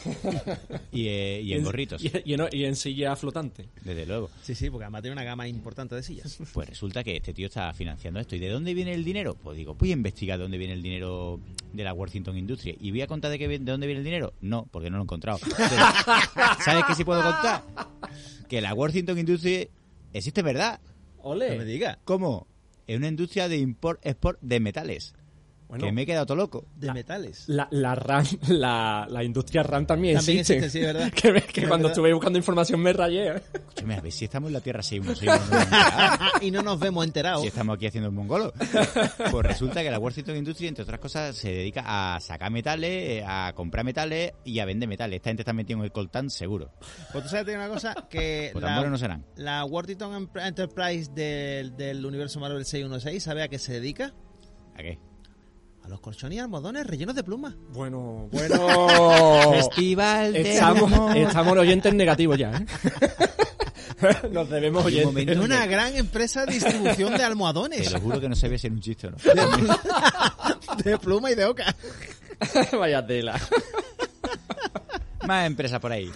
y, eh, y en gorritos, Y, y en, y en silla flotante. desde luego. Sí, sí, porque además tiene una gama importante de sillas. Pues resulta que este tío está financiando esto. ¿Y de dónde viene el dinero? Pues digo, voy a investigar de dónde viene el dinero de la Worthington Industries. ¿Y voy a contar de, qué, de dónde viene el dinero? No, porque no lo he encontrado. ¿Sabes qué sí puedo contar? Que la Worthington Industries existe, ¿verdad? No me Ole. diga. ¿Cómo? Es una industria de import-export de metales. Bueno, que me he quedado todo loco. De metales. la, la, RAM, la, la industria RAM también, También existe. existe, sí, verdad. que cuando verdad. estuve buscando información me rayé. ¿eh? Escúchame, a ver si estamos en la Tierra 616. y no nos vemos enterados. si estamos aquí haciendo el mongolo. Pues resulta que la Worthington Industries, entre otras cosas, se dedica a sacar metales, a comprar metales y a vender metales. Esta gente está metida en el coltán seguro. Pues tú sabes una cosa que Pues la, no serán. la Worthington Em- Enterprise del, del universo Marvel 616, ¿sabe a qué se dedica? ¿A qué? A los colchones y almohadones rellenos de plumas. Bueno, bueno. Festival de estamos, amor. estamos en oyentes negativos ya, ¿eh? Nos debemos oyentes. momento Es una que- gran empresa de distribución de almohadones. Te lo juro que no sabía si era un chiste o no. de pluma y de oca. Vaya tela. Más empresas por ahí.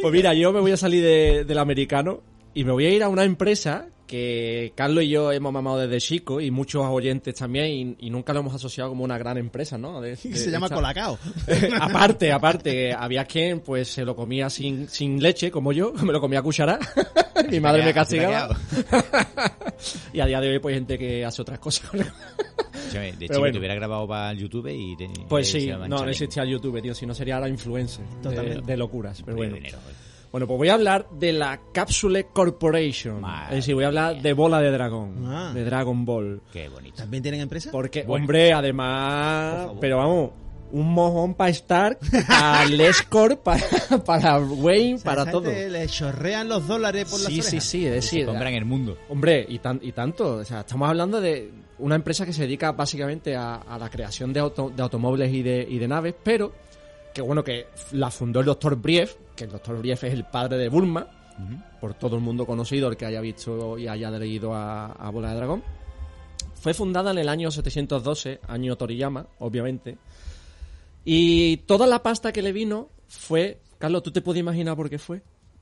Pues mira, yo me voy a salir de- del americano y me voy a ir a una empresa que Carlos y yo hemos mamado desde chico y muchos oyentes también y, y nunca lo hemos asociado como una gran empresa, ¿no? De- se llama esta- Colacao. aparte, aparte, había quien pues se lo comía sin, sin leche, como yo, me lo comía a cuchara. Mi madre me castigaba. y a día de hoy pues hay gente que hace otras cosas. De chico bueno. te hubiera grabado para el YouTube y te, Pues sí, no, no existía el YouTube, tío, si no sería la influencer de, locuras. Pero bueno. dinero. Bueno, pues voy a hablar de la Capsule Corporation. Madre es decir, voy a hablar de bola de dragón. Ah. De Dragon Ball. Qué bonito. ¿También tienen empresa? Porque, Bueno. hombre, además. Pero vamos, un mojón para Stark, para Lescor, para, para Wayne, O sea, para todo. Le chorrean los dólares por las Sí, sí, sí, es Se decir. compran el mundo. Hombre, y, tan, y tanto. O sea, estamos hablando de una empresa que se dedica básicamente a, a la creación de, auto- de automóviles y de, y de naves, pero que bueno, que la fundó el doctor Brief, que el doctor Brief es el padre de Bulma, por todo el mundo conocido, el que haya visto y haya leído a, a Bola de Dragón. Fue fundada en el año 712, año Toriyama, obviamente. Y toda la pasta que le vino fue... Carlos, ¿tú te puedes imaginar por qué fue?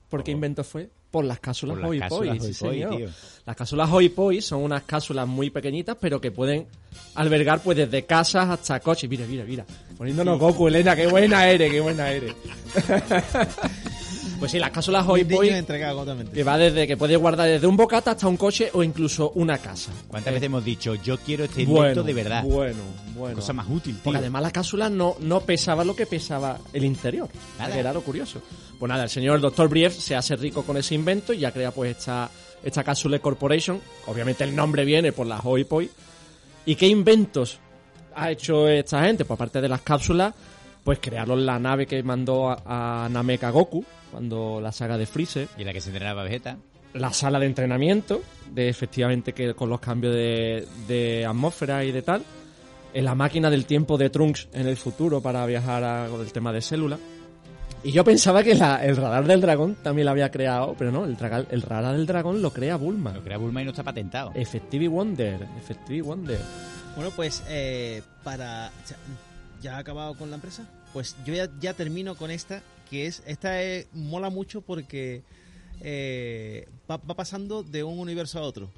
¿Por qué invento fue? Por las cápsulas cápsulas Poi, sí, señor. Las cápsulas Hoi Poi son unas cápsulas muy pequeñitas, pero que pueden albergar pues desde casas hasta coches. Mira, mira, mira. Poniéndonos Goku, Elena, qué buena eres, qué buena eres. pues sí, las cápsulas entregado totalmente. que va desde que puedes guardar desde un bocata hasta un coche o incluso una casa. ¿Cuántas veces hemos dicho, yo quiero este invento de verdad? Bueno, bueno. Cosa más útil, tío. Porque además la cápsula no, no pesaba lo que pesaba el interior. Nada. Que era lo curioso. Pues nada, el señor Dr. Brief se hace rico con ese invento y ya crea pues esta, esta Capsule Corporation. Obviamente el nombre viene por la Hoi Poi. ¿Y qué inventos ha hecho esta gente? Pues aparte de las cápsulas, pues crearon la nave que mandó a, a Namek a Goku, cuando la saga de Freezer Y la que se entrenaba Vegeta. la sala de entrenamiento, de efectivamente que con los cambios de, de atmósfera y de tal, en la máquina del tiempo de Trunks en el futuro para viajar a, con el tema de célula. Y yo pensaba que la- el radar del dragón también lo había creado, pero no, el, el radar del dragón lo crea Bulma. Lo crea Bulma y no está patentado. Effective Wonder, Effective Wonder. Bueno, pues eh, para... ya- ¿Ya ha acabado con la empresa? Pues yo ya, ya termino con esta, que es... Esta eh, mola mucho porque eh, va, va pasando de un universo a otro.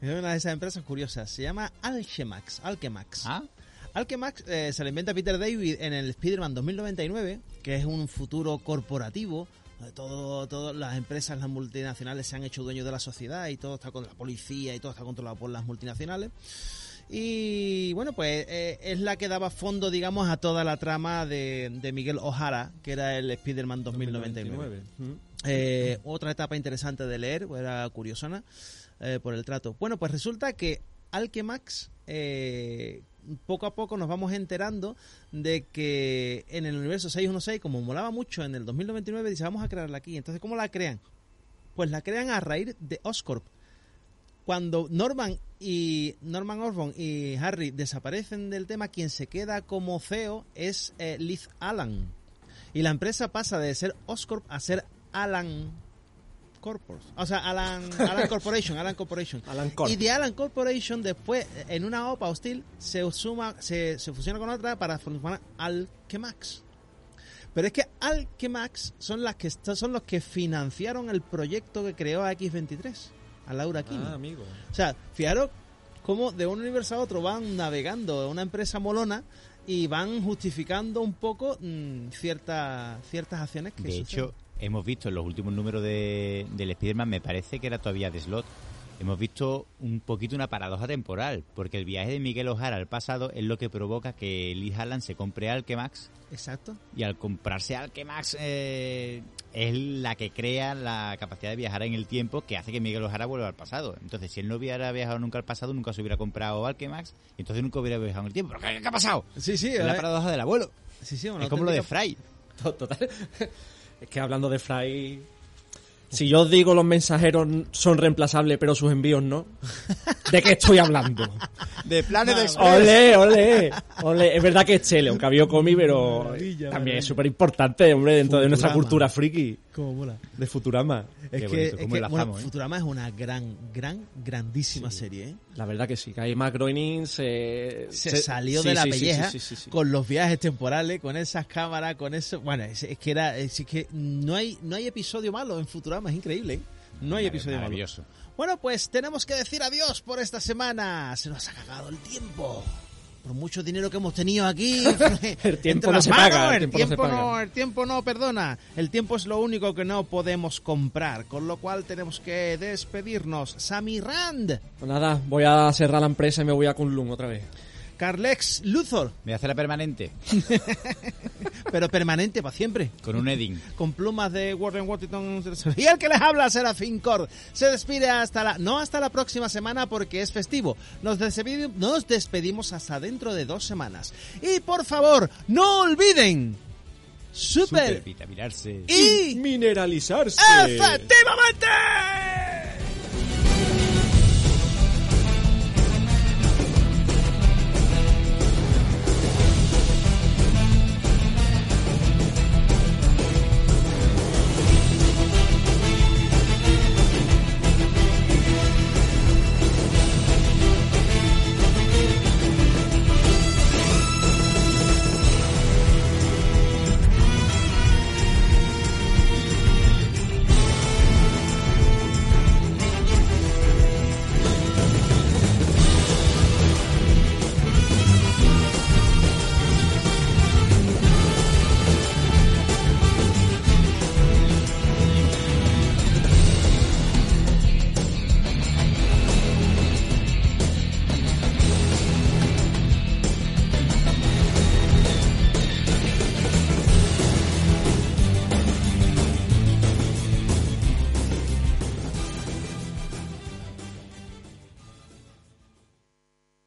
Es una de esas empresas curiosas. Se llama Alchemax. Alchemax. ¿Ah? Alchemax eh, se lo inventa Peter David en el Spider-Man 2099, que es un futuro corporativo. donde Todo, todas las empresas, las multinacionales se han hecho dueños de la sociedad y todo está con la policía y todo está controlado por las multinacionales. Y bueno, pues eh, es la que daba fondo, digamos, a toda la trama de, de Miguel O'Hara, que era el Spider-Man 2099. Eh, otra etapa interesante de leer, era curiosona. eh, por el trato. Bueno, pues resulta que Alchemax, eh, poco a poco nos vamos enterando de que en el universo 616, como molaba mucho en el 2099, dice, vamos a crearla aquí. Entonces, ¿cómo la crean? Pues la crean a raíz de Oscorp. Cuando Norman y Norman Osborn y Harry desaparecen del tema, quien se queda como CEO es eh, Liz Allen. Y la empresa pasa de ser Oscorp a ser Alan Corpors. O sea, Alan, Alan Corporation, Alan Corporation. Alan Corp. Y de Alan Corporation después, en una OPA hostil, se suma, se, se fusiona con otra para formar Alchemax. Pero es que Alchemax son las que son los que financiaron el proyecto que creó a X23, a Laura Kinney. Ah, amigo. O sea, fijaros cómo de un universo a otro van navegando una empresa molona y van justificando un poco mm, ciertas ciertas acciones que De suceden. hecho, hemos visto en los últimos números de, del Spider-Man, me parece que era todavía de Slot, hemos visto un poquito una paradoja temporal, porque el viaje de Miguel Ojara al pasado es lo que provoca que Liz Allen se compre Alchemax Exacto. y al comprarse Alchemax eh, es la que crea la capacidad de viajar en el tiempo que hace que Miguel Ojara vuelva al pasado. Entonces, si él no hubiera viajado nunca al pasado, nunca se hubiera comprado Alchemax y entonces nunca hubiera viajado en el tiempo. ¿Pero qué, qué ha pasado? Sí, sí, Es la eh, paradoja del abuelo. sí, sí, es como lo de Fry. To- Total. Es que hablando de Fry. Si yo os digo los mensajeros son reemplazables, pero sus envíos no. ¿De qué estoy hablando? De planes de Ole, ole, ole. Es verdad que es Chele, un cabello comi, pero Maravilla, también maravilla. es súper importante, hombre, dentro de nuestra cultura friki Cómo mola. de Futurama. Es Qué que, bonito, es que, bueno, ¿eh? Futurama es una gran, gran, grandísima serie, ¿eh? La verdad que sí, que ahí Matt Groening se... se, salió de sí, la sí, sí, pelleja sí, sí, sí, sí. con los viajes temporales, con esas cámaras, con eso. Bueno, es, es que era, es, que no hay, no hay episodio malo en Futurama, es increíble. ¿eh? No hay episodio malo. Maravilloso. Bueno, pues tenemos que decir adiós por esta semana. Se nos ha cagado el tiempo. Por mucho dinero que hemos tenido aquí. El tiempo no se paga, manos, el El tiempo no se tiempo paga. no, el tiempo no perdona. El tiempo es lo único que no podemos comprar. Con lo cual tenemos que despedirnos. Sammy Rand, Pues nada, voy a cerrar la empresa y me voy a Kunlun otra vez. Carlex Luthor, Me hacer la permanente pero permanente para siempre. con un Edding. con plumas de Warren Worthington y el que les habla Serafín Cord se despide hasta la no hasta la próxima semana porque es festivo nos despedimos, nos despedimos hasta dentro de dos semanas y por favor no olviden super, Super vitaminarse. y Mineralizarse. efectivamente